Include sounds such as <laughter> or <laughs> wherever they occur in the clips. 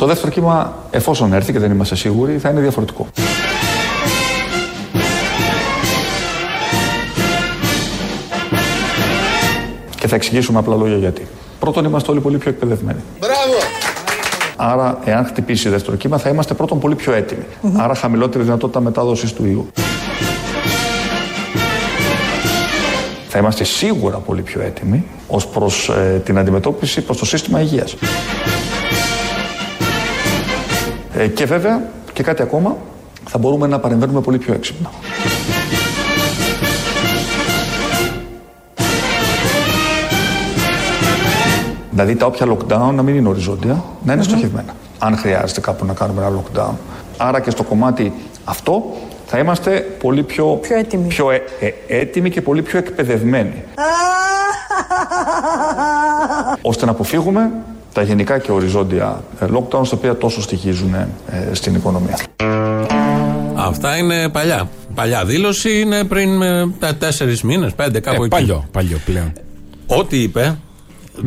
Το δεύτερο κύμα, εφόσον έρθει και δεν είμαστε σίγουροι, θα είναι διαφορετικό. Και θα εξηγήσουμε απλά λόγια γιατί. Πρώτον, είμαστε όλοι πολύ πιο εκπαιδευμένοι. Μπράβο! Άρα, εάν χτυπήσει δεύτερο κύμα, θα είμαστε πρώτον πολύ πιο έτοιμοι. Άρα, χαμηλότερη δυνατότητα μετάδοσης του ιού. Θα είμαστε σίγουρα πολύ πιο έτοιμοι ως προς ε, την αντιμετώπιση προς το σύστημα υγείας. Ε, και βέβαια, και κάτι ακόμα, θα μπορούμε να παρεμβαίνουμε πολύ πιο έξυπνα. Δηλαδή τα όποια lockdown να μην είναι οριζόντια, να ειναι στοχευμένα. Αν χρειάζεται κάπου να κάνουμε ένα lockdown. Άρα και στο κομμάτι αυτό θα είμαστε πολύ πιο, πιο, έτοιμοι. πιο ε, ε, έτοιμοι και πολύ πιο εκπαιδευμένοι. ώστε να αποφύγουμε τα γενικά και οριζόντια ε, lockdowns τα οποία τόσο στοιχίζουν ε, στην οικονομία. Αυτά είναι παλιά. Παλιά δήλωση είναι πριν ε, τέσσερις μήνες, πέντε κάπου ε, εκεί. Παλιό, παλιό πλέον. Ό,τι είπε,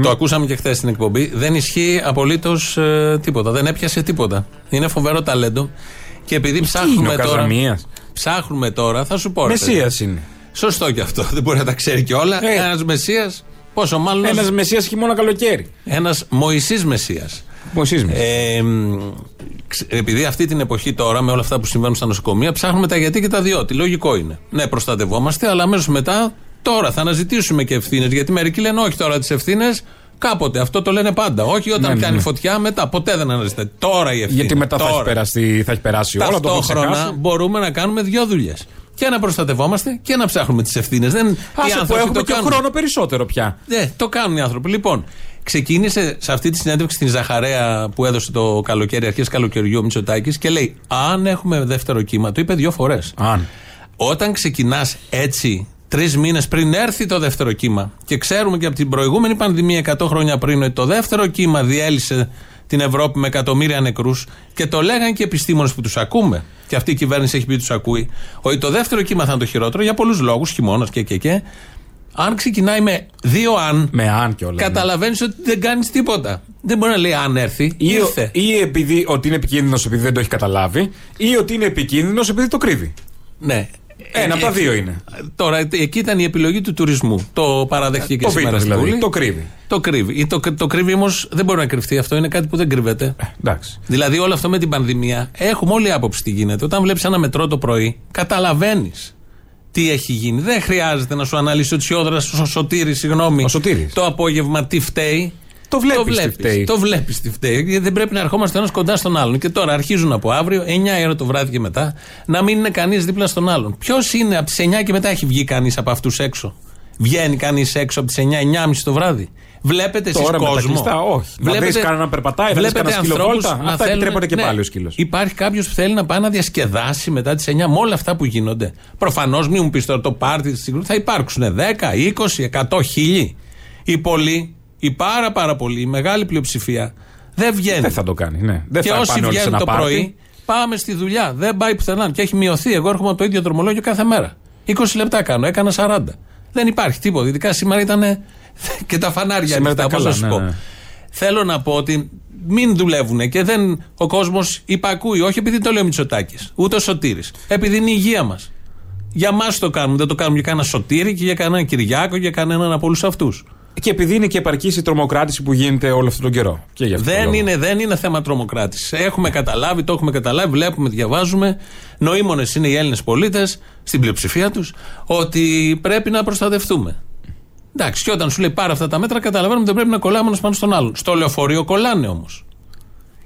το ακούσαμε και χθες στην εκπομπή, δεν ισχύει απολύτως τίποτα. Δεν έπιασε τίποτα. Είναι φοβερό ταλέντο. Και επειδή ψάχνουμε τώρα. Ψάχνουμε τώρα, θα σου πω. Μεσίας είναι. Σωστό και αυτό. Δεν μπορεί να τα ξέρει κιόλα. Ε. Ένας Μεσίας. Πόσο μάλλον. Ένας Μεσία χειμώνα καλοκαίρι. Ένας Μωησή Μεσία. Ε, επειδή αυτή την εποχή τώρα, με όλα αυτά που συμβαίνουν στα νοσοκομεία, ψάχνουμε τα γιατί και τα διότι. Λογικό είναι. Ναι, προστατευόμαστε, αλλά αμέσως μετά, τώρα θα αναζητήσουμε και ευθύνες. Γιατί μερικοί λένε όχι τώρα τις ευθύνες, Κάποτε. Αυτό το λένε πάντα. Όχι όταν ναι, ναι πιάνει ναι. φωτιά, μετά. Ποτέ δεν αναζητάτε. Τώρα η ευθύνη. Γιατί μετά θα έχει, περάσει, θα έχει περάσει όλο το χρόνο. μπορούμε να κάνουμε δύο δουλειές. Και να προστατευόμαστε και να ψάχνουμε τις ευθύνες. Δεν Άσε που έχουμε και χρόνο περισσότερο πια. Ναι, το κάνουν οι άνθρωποι. Λοιπόν, ξεκίνησε σε αυτή τη συνέντευξη στην Ζαχαρέα που έδωσε το καλοκαίρι, αρχές καλοκαιριού ο Μητσοτάκης και λέει: Αν έχουμε δεύτερο κύμα, το είπε δύο φορές. Αν. Όταν ξεκινάς έτσι τρεις μήνες πριν έρθει το δεύτερο κύμα. Και ξέρουμε και από την προηγούμενη πανδημία 100 χρόνια πριν ότι το δεύτερο κύμα διέλυσε την Ευρώπη με εκατομμύρια νεκρούς και το λέγανε και επιστήμονες που τους ακούμε. Και αυτή η κυβέρνηση έχει πει τους ακούει. Ότι το δεύτερο κύμα θα είναι το χειρότερο για πολλούς λόγους, χειμώνας και και και. Αν ξεκινάει με δύο αν, με αν και όλα, ναι. καταλαβαίνεις ότι δεν κάνεις τίποτα. Δεν μπορεί να λέει αν έρθει. Ή, ήρθε. ή επειδή ότι είναι επικίνδυνος επειδή δεν το έχει καταλάβει, ή ότι είναι επικίνδυνος επειδή το κρύβει. Ναι. Ένα από τα δύο είναι. Τώρα, εκεί ήταν η επιλογή του τουρισμού. Το παραδέχτηκε και σήμερα δηλαδή. Το κρύβει. Το κρύβει. Το, το κρύβει όμως δεν μπορεί να κρυφτεί αυτό. Είναι κάτι που δεν κρύβεται. Ε, εντάξει. Δηλαδή, όλο αυτό με την πανδημία έχουμε όλη άποψη τι γίνεται. Όταν βλέπεις ένα μετρό το πρωί, καταλαβαίνεις τι έχει γίνει. Δεν χρειάζεται να σου αναλύσει ο Τσιόδρας, ο Σωτήρης, συγγνώμη. Ο Το απόγευμα τι φταίει. Το βλέπεις τι φταίει. Το βλέπεις τι φταίει. Γιατί δεν πρέπει να ερχόμαστε ένας κοντά στον άλλον. Και τώρα αρχίζουν από αύριο, 9 ώρα το βράδυ και μετά, να μην είναι κανείς δίπλα στον άλλον. Ποιος είναι από τις 9 και μετά έχει βγει κανείς από αυτούς έξω; Βγαίνει κανείς έξω από τις 9, 9.30 το βράδυ; Βλέπετε εσείς κόσμο; Κλειστά, όχι. Βλέπετε, να κανένα περπατάει, βλέπετε κανένα σκυλοβόλτα. Αυτά επιτρέπονται και ναι, πάλι ο σκύλος. Υπάρχει κάποιος που θέλει να πάει να διασκεδάσει μετά τις 9 με όλα αυτά που γίνονται. Προφανώς, μην μου πεις τώρα το πάρτι θα υπάρξουν 10, 20, 100, χίλιοι. Οι πολλοί η πάρα πάρα πολύ, η μεγάλη πλειοψηφία δεν βγαίνει. Δεν θα το κάνει, ναι. Δεν και θα όσοι βγαίνουν το πρωί, πάμε στη δουλειά. Δεν πάει πουθενά. Και έχει μειωθεί. Εγώ έρχομαι από το ίδιο δρομολόγιο κάθε μέρα. 20 λεπτά κάνω, έκανα 40. Δεν υπάρχει τίποτα. Ειδικά σήμερα ήταν <laughs> και τα φανάρια σήμερα πώς να σου πω. Ναι, ναι. Θέλω να πω ότι μην δουλεύουν και δεν ο κόσμος υπακούει. Όχι επειδή το λέει ο Μητσοτάκης, ούτε ο Σωτήρης. Επειδή είναι η υγεία μας. Για μας το κάνουμε. Δεν το κάνουμε για κανένα Σωτήρη και για κανέναν Κυριάκο και για κανέναν από όλους αυτούς. Και επειδή είναι και επαρκής η τρομοκράτηση που γίνεται όλο αυτόν τον καιρό. Και γι δεν, είναι, δεν είναι θέμα τρομοκράτησης. Έχουμε καταλάβει, το έχουμε καταλάβει, βλέπουμε, διαβάζουμε. Νοήμονες είναι οι Έλληνες πολίτες, στην πλειοψηφία τους, ότι πρέπει να προστατευτούμε. Εντάξει, και όταν σου λέει πάρα αυτά τα μέτρα, καταλαβαίνουμε ότι δεν πρέπει να κολλάμε ένας πάνω στον άλλον. Στο λεωφορείο κολλάνε όμως.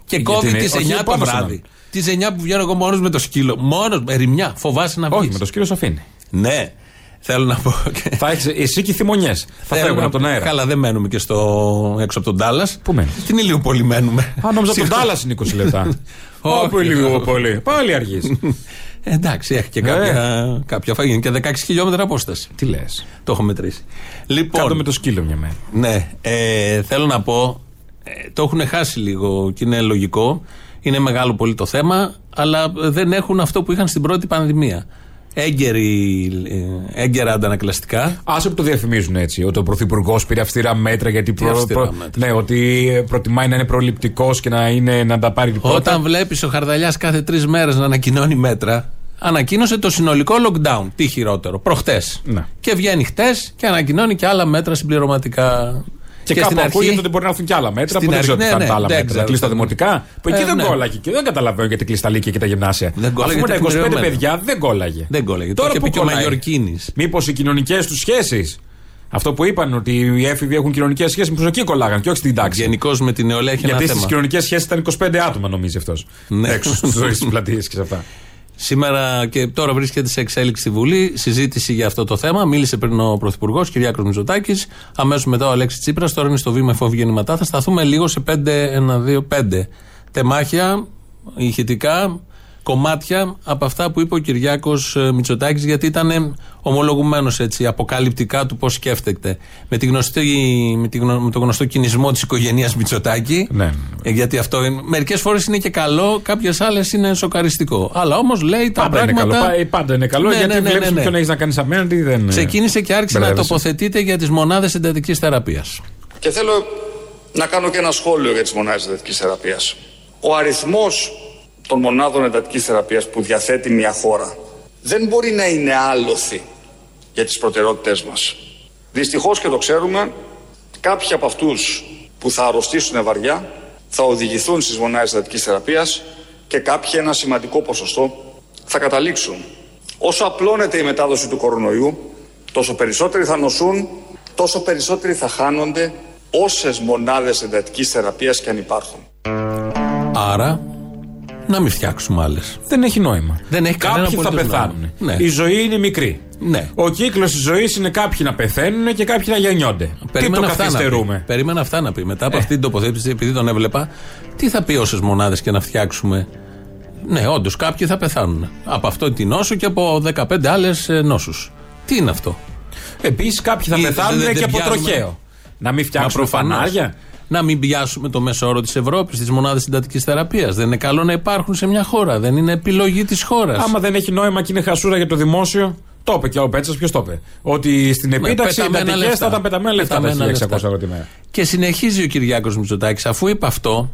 Και κόβει τις 9 το βράδυ. Τις 9 που βγαίνω εγώ μόνος με το σκύλο. Μόνος με ρημιά. Φοβάσαι να βγεις. Όχι, με το σκύλο αφήνει. Ναι. Θέλω να πω. Θα έχεις, εσύ και οι θυμονιές. Θα φεύγουν από τον αέρα. Καλά, δεν μένουμε και στο, έξω από τον Τάλλας. Πού μένεις; Στην Ηλιούπολη μένουμε. Α, νόμιζα τον Τάλλας είναι 20 λεπτά. <laughs> Όπου Ηλιούπολη; Πάλι αργείς. <laughs> Εντάξει, έχει και κάποια, ε. κάποια φαγή. Και 16 χιλιόμετρα απόσταση. Τι λες; Το έχω μετρήσει. Λοιπόν, Κάτω με το σκύλο μια μέρα. Ναι. Ε, θέλω να πω. Ε, το έχουν χάσει λίγο και είναι λογικό. Είναι μεγάλο πολύ το θέμα, αλλά δεν έχουν αυτό που είχαν στην πρώτη πανδημία. Έγκαιρη, ε, έγκαιρα αντανακλαστικά. Άσε που το διαφημίζουν έτσι. Ότι ο Πρωθυπουργός πήρε αυστηρά μέτρα γιατί Τι αυστηρά μέτρα; ναι, ότι προτιμάει να είναι προληπτικός και να, είναι, να τα πάρει πρώτα. Όταν βλέπεις ο Χαρδαλιάς κάθε τρεις μέρες να ανακοινώνει μέτρα, ανακοίνωσε το συνολικό lockdown. Τι χειρότερο, προχτές. Ναι. Και βγαίνει χτες και ανακοινώνει και άλλα μέτρα συμπληρωματικά. Και, κάπου ακούγεται ότι μπορεί να έρθουν και άλλα μέτρα Στην που δεν ξέρω αρχή- τι θα ναι, είναι τα άλλα ναι, δεν μέτρα. ξέρω. Κλείσει τα δημοτικά. Που εκεί Ε, δεν ναι. κόλλαγε και δεν καταλαβαίνω γιατί κλείσει τα λύκεια και τα γυμνάσια. Δεν κόλλαγε Αφού με τα 25 τεκμηριωμένα. παιδιά δεν κόλλαγε. Δεν κόλλαγε. Τώρα Το είχε που πει και ο κολλάει. Μαγιορκίνης. Μήπως οι κοινωνικές τους σχέσεις. Αυτό που είπαν ότι οι έφηβοι έχουν κοινωνικές σχέσεις, μήπως εκεί κολλάγαν και όχι στην τάξη. Γενικώς με την νεολαία έχει Γιατί ένα στις θέμα. κοινωνικές σχέσεις ήταν 25 άτομα, νομίζεις αυτός. Ναι. Έξω στι ζωέ της πλατείας και σε αυτά. Σήμερα και τώρα βρίσκεται σε εξέλιξη στη Βουλή συζήτηση για αυτό το θέμα. Μίλησε πριν ο Πρωθυπουργός Κυριάκος Μητσοτάκης. Αμέσως μετά ο Αλέξης Τσίπρας. Τώρα είναι στο βήμα εφοβγεννηματά. Θα σταθούμε λίγο σε 5, 1, 2, 5 τεμάχια, ηχητικά, κομμάτια από αυτά που είπε ο Κυριάκος Μητσοτάκης, γιατί ήταν ομολογουμένος έτσι, αποκαλυπτικά του πώς σκέφτεται. Με, τη γνωστή, με, τη γνω- με το γνωστό κινησμό της οικογένειας Μητσοτάκη. Ναι. Ε, Γιατί αυτό μερικές φορές είναι και καλό, κάποιες άλλες είναι σοκαριστικό. Αλλά όμως λέει τα Πάντα είναι πράγματα. καλό. Πα- Πάντα είναι καλό Ναι, γιατί ναι, ναι, βλέπεις ναι, ναι. ποιον έχεις να κάνεις απέναντι. Δεν... Ξεκίνησε και άρχισε να Μπερδεύεσαι. τοποθετείται για τις μονάδες εντατική θεραπείας. Και θέλω να κάνω και ένα σχόλιο για τις μονάδες εντατικής θεραπείας. Ο αριθμός των μονάδων εντατικής θεραπείας που διαθέτει μια χώρα δεν μπορεί να είναι άλοθη για τις προτεραιότητές μας. Δυστυχώς και το ξέρουμε, κάποιοι από αυτούς που θα αρρωστήσουν βαριά θα οδηγηθούν στις μονάδες εντατικής θεραπείας και κάποιοι ένα σημαντικό ποσοστό θα καταλήξουν. Όσο απλώνεται η μετάδοση του κορονοϊού, τόσο περισσότεροι θα νοσούν, τόσο περισσότεροι θα χάνονται όσες μονάδες εντατικής θεραπείας και αν υπάρχουν. Άρα, να μην φτιάξουμε άλλες. Δεν έχει νόημα. Δεν έχει κανένα Κάποιοι θα απολύτως πεθάνουν. νόημα. Ναι. Η ζωή είναι μικρή. Ναι. Ο κύκλος της ζωής είναι κάποιοι να πεθαίνουν και κάποιοι να γεννιόνται. Τι το αυτά να πει. καθυστερούμε; Περίμενα αυτά να πει. Μετά από Ε. αυτή την τοποθέτηση, επειδή τον έβλεπα, τι θα πει όσες μονάδες και να φτιάξουμε; Ναι, όντως κάποιοι θα πεθάνουν. Από αυτό την νόσο και από 15 άλλες νόσους. Τι είναι αυτό; Επίσης κάποιοι θα Ή πεθάνουν δεν- δεν και από πιάνουμε. τροχαίο. Να μην φτιάξουμε προφανώς. φανάρια; Να μην πιάσουμε το μέσο όρο της Ευρώπης, τις μονάδες συντατικής θεραπείας. Δεν είναι καλό να υπάρχουν σε μια χώρα. Δεν είναι επιλογή της χώρας. Άμα δεν έχει νόημα και είναι χασούρα για το δημόσιο, το είπε και ο Πέτσας, ποιος το είπε; Ότι στην επίταξη οι Ναι, πεταμένα εντατικέ λεφτά. θα ήταν πεταμένα λεφτά τα Πεταμένα 1600 λεφτά. ευρώ τη μέρα. Και συνεχίζει ο Κυριάκος Μητσοτάκης, αφού είπε αυτό,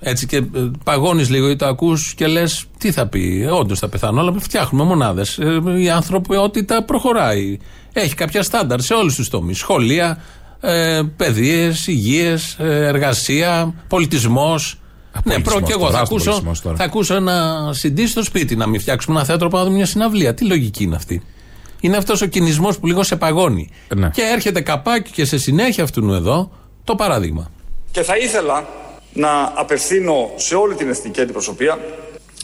έτσι και παγώνεις λίγο ή το ακούς και λες, τι θα πει, όντως θα πεθάνω, αλλά φτιάχνουμε μονάδες. Η ανθρωπιότητα προχωράει. Έχει κάποια στάνταρ σε όλους τους τομείς. Σχολεία, ε, παιδείες, υγείες, εργασία, πολιτισμός. Ναι, προ και εγώ θα τεράστιο ακούσω, πολιτισμός τώρα. θα ακούσω ένα CD στο σπίτι να μην φτιάξουμε ένα θέατρο πάνω από μια συναυλία. Τι λογική είναι αυτή; Είναι αυτός ο κινησμός που λίγο σε παγώνει. Ναι. Και έρχεται καπάκι και σε συνέχεια αυτού εδώ το παράδειγμα. Και θα ήθελα να απευθύνω σε όλη την εθνική αντιπροσωπεία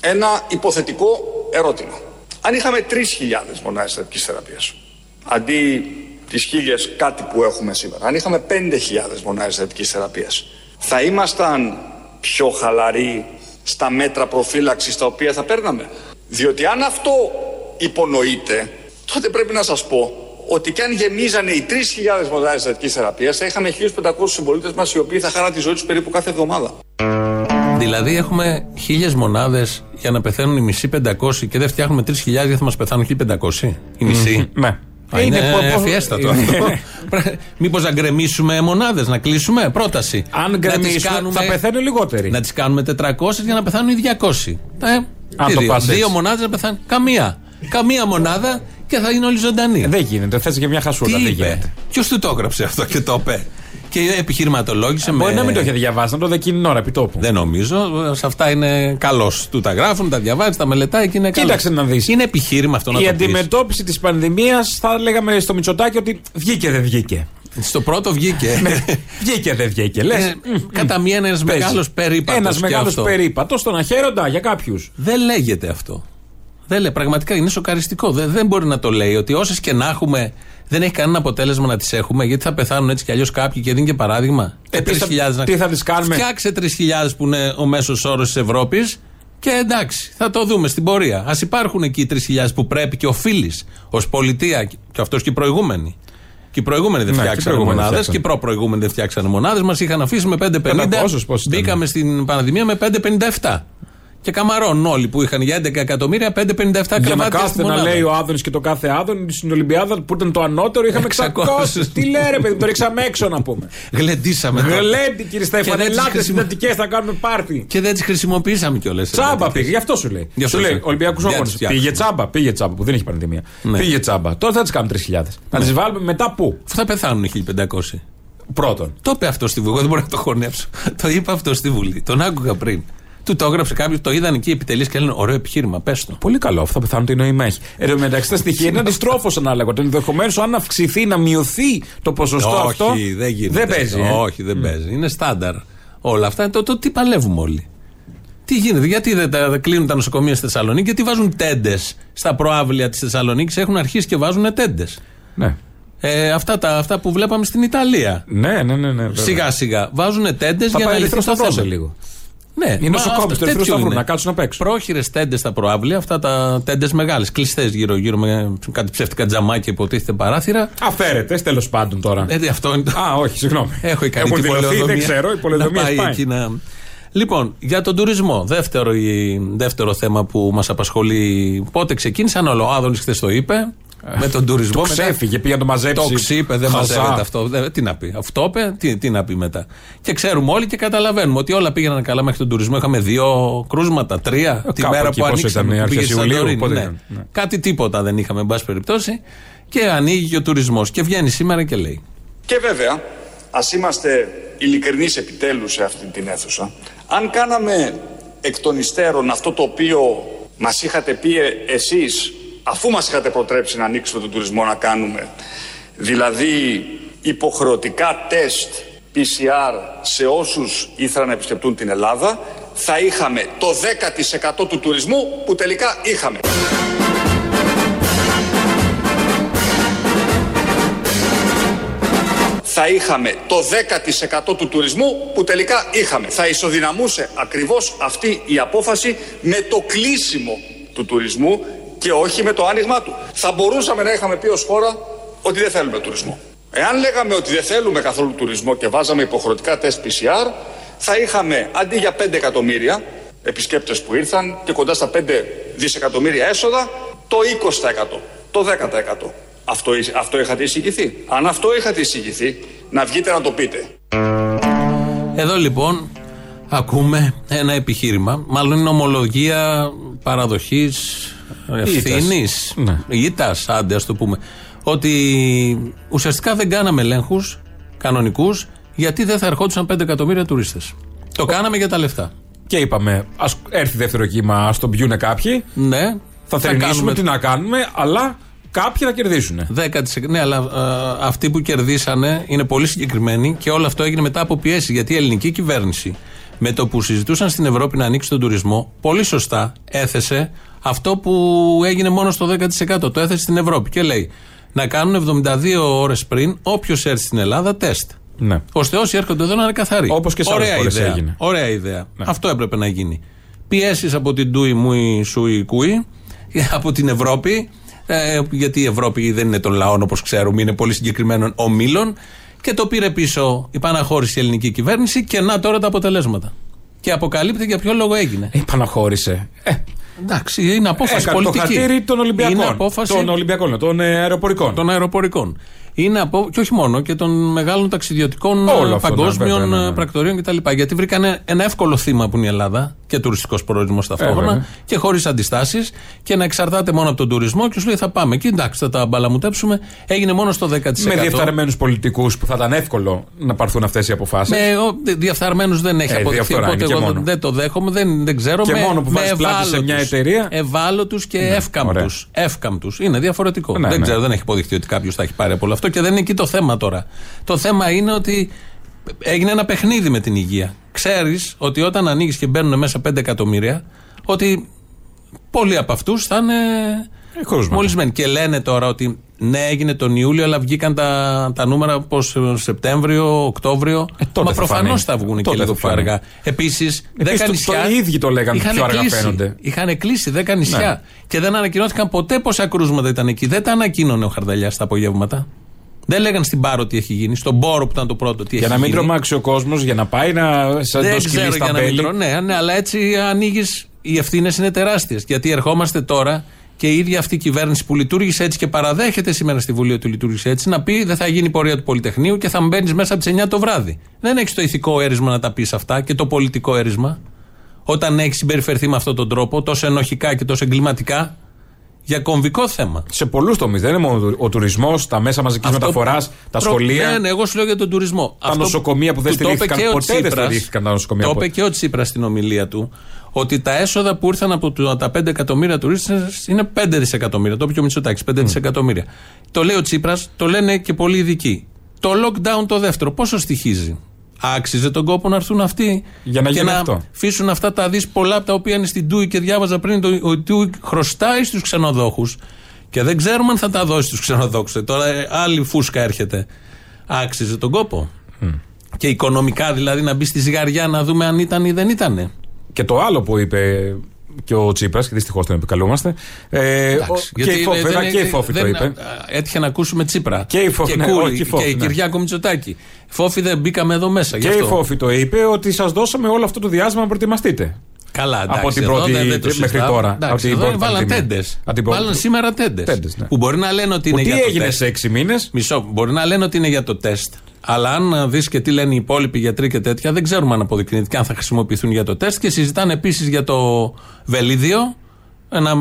ένα υποθετικό ερώτημα. Αν είχαμε 3.000 μονάδες εντατικής θεραπείας, αντί τις χίλιες κάτι που έχουμε σήμερα, αν είχαμε 5.000 μονάδες εντατικής θεραπείας, θα ήμασταν πιο χαλαροί στα μέτρα προφύλαξης τα οποία θα παίρναμε. Διότι αν αυτό υπονοείται, τότε πρέπει να σας πω ότι και αν γεμίζανε οι 3.000 μονάδες εντατικής θεραπείας, θα είχαμε 1.500 συμπολίτες μας οι οποίοι θα χάναν τη ζωή τους περίπου κάθε εβδομάδα. Δηλαδή έχουμε χίλιες μονάδες για να πεθαίνουν οι μισοί 500 και δεν φτιάχνουμε 3.000 γιατί θα μας πεθάνουν 1.500. Οι μισοί; Ναι. Α, Είναι πο- πο- φιέστατο Είναι- αυτό. Μήπως να γκρεμίσουμε μονάδες, να κλείσουμε; Πρόταση. Αν Να τις γκρεμίσουμε, κάνουμε- θα πεθαίνουν λιγότεροι. Να τις κάνουμε 400 για να πεθάνουν οι 200. Ε, Αν τι το δύο, πας δύο έτσι. μονάδες να πεθάνουν. Καμία. Καμία μονάδα και θα είναι όλοι ζωντανοί. Ε, Δεν γίνεται. Θες και μια χασούρα. Τι Δεν είπε; γίνεται. Ποιος του το έγραψε αυτό και το είπε; Και επιχειρηματολόγησε με. Μπορεί να μην το είχε διαβάσει, να το δει εκείνη την ώρα επί τόπου. Δεν νομίζω. Σε αυτά είναι καλός. Του τα γράφουν, τα διαβάζει, τα μελετάει και είναι καλός. Κοίταξε να δεις. Είναι επιχείρημα αυτό να Η το πεις. αντιμετώπιση της πανδημίας θα λέγαμε στο Μητσοτάκι ότι βγήκε δεν βγήκε. Στο πρώτο βγήκε. βγήκε δεν βγήκε. Λες. Ε, Κατά μία ένας μεγάλος περίπατος. Ένας μεγάλος περίπατος στον αχαίροντα για κάποιους. Δεν λέγεται αυτό. Δεν λέει, πραγματικά είναι σοκαριστικό. Δεν, δεν μπορεί να το λέει ότι όσες και να έχουμε, δεν έχει κανένα αποτέλεσμα να τις έχουμε, γιατί θα πεθάνουν έτσι κι αλλιώς κάποιοι και δίνει και παράδειγμα. Ε, Επίσης, 3.000 να- τι θα τις κάνουμε; Φτιάξε 3.000 που είναι ο μέσος όρος της Ευρώπης και εντάξει, θα το δούμε στην πορεία. Α υπάρχουν εκεί οι 3.000 που πρέπει και οφείλεις ως πολιτεία, και αυτός και οι προηγούμενοι. Και οι προηγούμενοι δεν Ναι, και οι φτιάξανε προηγούμενοι μονάδες φτιάξανε. και οι προ-προηγούμενοι δεν φτιάξανε μονάδες. Μας είχαν αφήσει με 5,50. Καλά, πόσους, πόσους ήταν; Μπήκαμε στην πανδημία με 5,57. Και καμαρώνουν όλοι που είχαν για 11 εκατομμύρια 5,57 κρεβάτια. Για να κάθεται να λέει ο Άδωνης και το κάθε Άδωνη στην Ολυμπιάδα που ήταν το ανώτερο είχαμε 600. 600. Τι λέει ρε παιδί, το ρίξαμε έξω να πούμε. Γλεντήσαμε. Γλέντι κύριε Στέφανε, ελάτε συντατικές θα κάνουμε πάρτι. Και δεν τις χρησιμοποιήσαμε κιόλας. Τσάμπα πήγε, γι' αυτό σου λέει. Γι σου λέει Ολυμπιακούς Αγώνε. Πήγε τσάμπα, πήγε τσάμπα που δεν έχει πανδημία. Ναι. Πήγε τσάμπα. Τώρα θα τις κάνουμε 3.000. Να τις βάλουμε μετά πού; Θα πεθάνουν 1.500. Πρώτον. Το είπε αυτό στη Βουλή. Εγώ δεν μπορώ να το χωνέψω. το είπε αυτό στη Βουλή. Τον άκουγα πριν. Του το έγραψε κάποιος, το είδαν εκεί επιτελείς και λένε ωραίο επιχείρημα. Πες το. Πολύ καλό, αυτό πεθάνουν τι νόημα έχει. Εν τω μεταξύ τα στοιχεία είναι αντιστρόφως ανάλογα. Το ενδεχομένως αν αυξηθεί, να μειωθεί το ποσοστό Όχι, αυτό. δεν γίνεται. Δεν παίζει. Ε; Όχι, δεν mm. παίζει. Είναι στάνταρ. Όλα αυτά. Το, το τι παλεύουμε όλοι. Τι γίνεται, γιατί δεν τα κλείνουν τα νοσοκομεία στη Θεσσαλονίκη, γιατί βάζουν τέντες στα προάβλια της Θεσσαλονίκης, έχουν αρχίσει και βάζουν τέντες. Ναι. Ε, αυτά, τα, αυτά που βλέπαμε στην Ιταλία. Ναι, ναι, ναι. ναι σιγά σιγά. Βάζουν τέντες για να λυθεί το θέμα. λίγο. Ναι, οι νοσοκόμε του Ερυθρού Σταυρού να κάτσουν να παίξουν. Πρόχειρες τέντες στα προάβλια, αυτά τα τέντες μεγάλες, κλειστές γύρω-γύρω με κάτι ψεύτικα τζαμάκια υποτίθεται παράθυρα. Αφαίρετες, τέλος πάντων τώρα. Ε, αυτό είναι το... Α, όχι, συγγνώμη. Έχω ικανή την πολεοδομία. Δεν ξέρω, η πολεοδομία πάει εκεί να... Λοιπόν, για τον τουρισμό. Δεύτερο, δεύτερο θέμα που μας απασχολεί. Πότε ξεκίνησαν, ο Άδωνη χθες το είπε. Με τον τουρισμό. Το ξέφυγε, πήγε να το μαζέψει. Το ξύπε, δεν μαζεύεται αυτό. τι να πει. Αυτό είπε, τι, τι να πει μετά. Και ξέρουμε όλοι και καταλαβαίνουμε ότι όλα πήγαιναν καλά μέχρι τον τουρισμό. Είχαμε δύο κρούσματα, τρία. Ε, τη μέρα που ανοίξαμε. Πήγε Ιουλίου, ναι. ναι. Κάτι τίποτα δεν είχαμε, εν πάση περιπτώσει. Και ανοίγει και ο τουρισμός. Και βγαίνει σήμερα και λέει. Και βέβαια, ας είμαστε ειλικρινείς επιτέλους σε αυτή την αίθουσα. Αν κάναμε εκ των υστέρων αυτό το οποίο μας είχατε πει εσείς αφού μας είχατε προτρέψει να ανοίξουμε τον τουρισμό να κάνουμε, δηλαδή υποχρεωτικά τεστ PCR σε όσους ήθελαν να επισκεπτούν την Ελλάδα, θα είχαμε το 10% του τουρισμού που τελικά είχαμε. θα είχαμε το 10% του τουρισμού που τελικά είχαμε. Θα ισοδυναμούσε ακριβώς αυτή η απόφαση με το κλείσιμο του τουρισμού και όχι με το άνοιγμά του. Θα μπορούσαμε να είχαμε πει ως χώρα ότι δεν θέλουμε τουρισμό. Εάν λέγαμε ότι δεν θέλουμε καθόλου τουρισμό και βάζαμε υποχρεωτικά τεστ PCR, θα είχαμε αντί για 5 εκατομμύρια επισκέπτες που ήρθαν και κοντά στα 5 δισεκατομμύρια έσοδα, το 20%, το 10%. Αυτό, αυτό είχατε εισηγηθεί. Αν αυτό είχατε εισηγηθεί, να βγείτε να το πείτε. Εδώ λοιπόν ακούμε ένα επιχείρημα, μάλλον είναι ομολογία παραδοχής ευθύνης. Ναι. Ήττας, άντε, ας το πούμε. Ότι ουσιαστικά δεν κάναμε ελέγχους κανονικούς γιατί δεν θα ερχόντουσαν 5 εκατομμύρια τουρίστες. Το κάναμε για τα λεφτά. Και είπαμε, ας έρθει δεύτερο κύμα, ας τον πιούνε κάποιοι. Ναι. Θα θερινήσουμε τι να κάνουμε, αλλά Κάποιοι θα κερδίσουν. 10%. Ναι, αλλά ε, αυτοί που κερδίσανε είναι πολύ συγκεκριμένοι και όλο αυτό έγινε μετά από πιέσεις. Γιατί η ελληνική κυβέρνηση με το που συζητούσαν στην Ευρώπη να ανοίξει τον τουρισμό, πολύ σωστά έθεσε αυτό που έγινε μόνο στο 10%. Το έθεσε στην Ευρώπη και λέει να κάνουν 72 ώρες πριν όποιος έρθει στην Ελλάδα τεστ. Ναι. ώστε όσοι έρχονται εδώ να είναι καθαροί. Όπως και σε Ωραία ιδέα. Έγινε. Ωραία ιδέα. Ναι. Αυτό έπρεπε να γίνει. Πιέσεις από την Τούι Μουι Σουι Κουι, <laughs> από την Ευρώπη, ε, γιατί η Ευρώπη δεν είναι των λαών όπως ξέρουμε, είναι πολύ συγκεκριμένων ομίλων. Και το πήρε πίσω η παναχώρηση η ελληνική κυβέρνηση και να τώρα τα αποτελέσματα. Και αποκαλύπτει για ποιο λόγο έγινε. Ε, παναχώρησε. Ε, Εντάξει, είναι απόφαση Έκανε πολιτική. Το χατήρι των Ολυμπιακών. Είναι απόφαση... Των Ολυμπιακών, των αεροπορικών. Των αεροπορικών. Είναι από, και όχι μόνο, και των μεγάλων ταξιδιωτικών Όλο παγκόσμιων ναι, ναι, ναι. πρακτορείων κτλ. Γιατί βρήκαν ένα εύκολο θύμα που είναι η Ελλάδα και τουριστικός προορισμός ταυτόχρονα ε, και χωρίς αντιστάσεις και να εξαρτάται μόνο από τον τουρισμό και σου λέει θα πάμε εκεί, εντάξει, θα τα μπαλαμουτέψουμε. Έγινε μόνο στο 10%. Με διεφθαρμένους πολιτικούς που θα ήταν εύκολο να πάρθουν αυτές οι αποφάσεις; Με διεφθαρμένους δεν έχει ε, αποδειχθεί. Οπότε εγώ μόνο. δεν το δέχομαι, δεν, δεν ξέρω. Και με, μόνο που βάζεις πλάτη σε μια εταιρεία; Ευάλωτους και ναι, εύκαμπτους. Είναι διαφορετικό. Ναι, δεν ξέρω, δεν έχει αποδειχθεί ότι κάποιος θα έχει πάρει από όλο αυτό και δεν είναι εκεί το θέμα τώρα. Το θέμα είναι ότι έγινε ένα παιχνίδι με την υγεία. Ξέρεις ότι όταν ανοίγεις και μπαίνουν μέσα 5 εκατομμύρια, ότι πολλοί από αυτούς θα είναι ε, μολυσμένοι. Και λένε τώρα ότι ναι, έγινε τον Ιούλιο, αλλά βγήκαν τα, τα νούμερα πώς Σεπτέμβριο, Οκτώβριο. Ε, Μα προφανώς θα βγουν και λίγο πιο αργά. Επίσης, 10 νησιά. Το, οι ίδιοι το λέγανε πιο αργά φαίνονται. Είχαν κλείσει 10 νησιά. Ναι. Και δεν ανακοινώθηκαν ποτέ πόσα κρούσματα ήταν εκεί. Δεν τα ανακοίνωνε ο Χαρδαλιάς στα απογεύματα. Δεν λέγανε στην Πάρο τι έχει γίνει, στον Μπόρο που ήταν το πρώτο τι για έχει γίνει. Για να μην τρομάξει ο κόσμος, για να πάει να. Σαν Δεν το ξέρω για να μην τρο... ναι, ναι, αλλά έτσι ανοίγεις οι ευθύνες είναι τεράστιες. Γιατί ερχόμαστε τώρα και η ίδια αυτή η κυβέρνηση που λειτουργήσε έτσι και παραδέχεται σήμερα στη Βουλή ότι λειτουργήσε έτσι να πει δεν θα γίνει πορεία του Πολυτεχνείου και θα μπαίνεις μέσα από τις 9 το βράδυ. Δεν έχεις το ηθικό έρισμα να τα πεις αυτά και το πολιτικό έρισμα. Όταν έχεις συμπεριφερθεί με αυτόν τον τρόπο, τόσο ενοχικά και τόσο εγκληματικά, για κομβικό θέμα. Σε πολλούς τομείς. Δεν είναι μόνο ο τουρισμός, τα μέσα μαζικής μεταφοράς, τα προ... σχολεία. Ναι, ναι, εγώ σου λέω για τον τουρισμό. Τα Αυτό νοσοκομεία που δεν στηρίχθηκαν. Ποτέ δεν στηρίχθηκαν τα νοσοκομεία. Το είπε και ο Τσίπρας στην ομιλία του ότι τα έσοδα που ήρθαν από τα 5 εκατομμύρια τουρίστες είναι 5 δισεκατομμύρια. Το είπε και ο Μητσοτάκη, 5 mm. δισεκατομμύρια. Το λέει ο Τσίπρας, το λένε και πολλοί ειδικοί. Το lockdown το δεύτερο, πόσο στοιχίζει; Άξιζε τον κόπο να έρθουν αυτοί για να, και να αυτό. αφήσουν αυτά τα δις πολλά από τα οποία είναι στην Τούι και διάβαζα πριν ότι ο Τούι χρωστάει στους ξενοδόχους και δεν ξέρουμε αν θα τα δώσει στους ξενοδόχους. Ε, τώρα ε, άλλη φούσκα έρχεται. Άξιζε τον κόπο. Mm. Και οικονομικά δηλαδή να μπει στη ζυγαριά να δούμε αν ήταν ή δεν ήταν. Και το άλλο που είπε και ο Τσίπρας, και δυστυχώς τον επικαλούμαστε. Ε, Εντάξει, και, η Φόφη, δεν, και η Φόφη το είπε. Έτυχε να ακούσουμε Τσίπρα. Και η Φόφη, και, ναι, Κούλη, και, Φόφη, και η ναι. Κυριάκο Μητσοτάκη. Φόφη δεν μπήκαμε εδώ μέσα. Και η Φόφη το είπε ότι σας δώσαμε όλο αυτό το διάστημα να προετοιμαστείτε. Καλά, εντάξει, από την πρώτη δεν, δεν το μέχρι τώρα. Εντάξει, εδώ πρώτη βάλαν τέντες. Βάλαν σήμερα τέντες. Ναι. Που μπορεί να λένε ότι είναι τι για το έγινε τεστ. σε έξι μήνες; Μισό. Μπορεί να λένε ότι είναι για το τεστ. Αλλά αν δεις και τι λένε οι υπόλοιποι γιατροί και τέτοια, δεν ξέρουμε αν αποδεικνύεται και αν θα χρησιμοποιηθούν για το τεστ. Και συζητάνε επίσης για το βελίδιο, ένα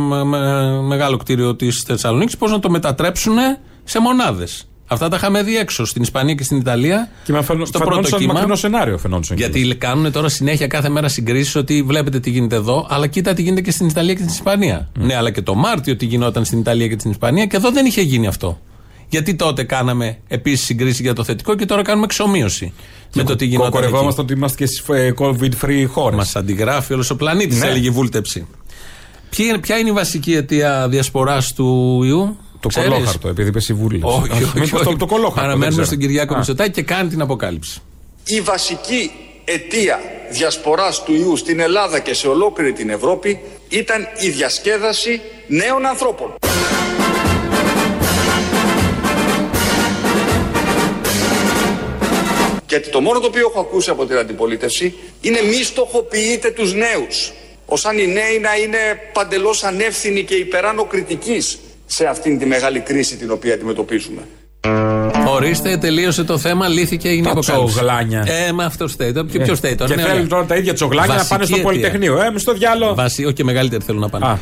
μεγάλο κτίριο της Θεσσαλονίκης, πώς να το μετατρέψουν σε μονάδες. Αυτά τα είχαμε δει έξω στην Ισπανία και στην Ιταλία. Και με φαινο, στο πρώτο κύμα. μακρινό σενάριο φαινόντουσαν. Γιατί κάνουν τώρα συνέχεια κάθε μέρα συγκρίσεις ότι βλέπετε τι γίνεται εδώ, αλλά κοίτα τι γίνεται και στην Ιταλία και στην Ισπανία. Mm. Ναι, αλλά και το Μάρτιο τι γινόταν στην Ιταλία και στην Ισπανία και εδώ δεν είχε γίνει αυτό. Γιατί τότε κάναμε επίσης συγκρίση για το θετικό και τώρα κάνουμε εξομοίωση. Με το τι γινόταν. Κοκορευόμαστε ότι είμαστε και στις COVID-free χώρες. Μας αντιγράφει όλος ο πλανήτης, ναι. έλεγε η βούλτεψη. Ποια, ποια είναι η βασική αιτία διασποράς του ιού, το Ξέρεις; κολόχαρτο, επειδή είπε η Βουλή. Όχι, όχι, όχι, το, το κολόχαρτο. Παραμένουμε στον Κυριάκο Μητσοτάκη και κάνει την αποκάλυψη. Η βασική αιτία διασποράς του ιού στην Ελλάδα και σε ολόκληρη την Ευρώπη ήταν η διασκέδαση νέων ανθρώπων. Γιατί το μόνο το οποίο έχω ακούσει από την αντιπολίτευση είναι μη στοχοποιείτε τους νέους. Ως αν οι νέοι να είναι παντελώς ανεύθυνοι και υπεράνω κριτικής σε αυτήν τη μεγάλη κρίση την οποία αντιμετωπίζουμε. Ορίστε, τελείωσε το θέμα, λύθηκε, έγινε τα τσογλάνια. Ε, με αυτός φταίει. Και ποιο φταίει τώρα. Και ναι, θέλουν τώρα τα ίδια τσογλάνια να πάνε στο Πολυτεχνείο. Ε, στο διάλογο. Βασί, όχι και μεγαλύτεροι θέλουν να πάνε.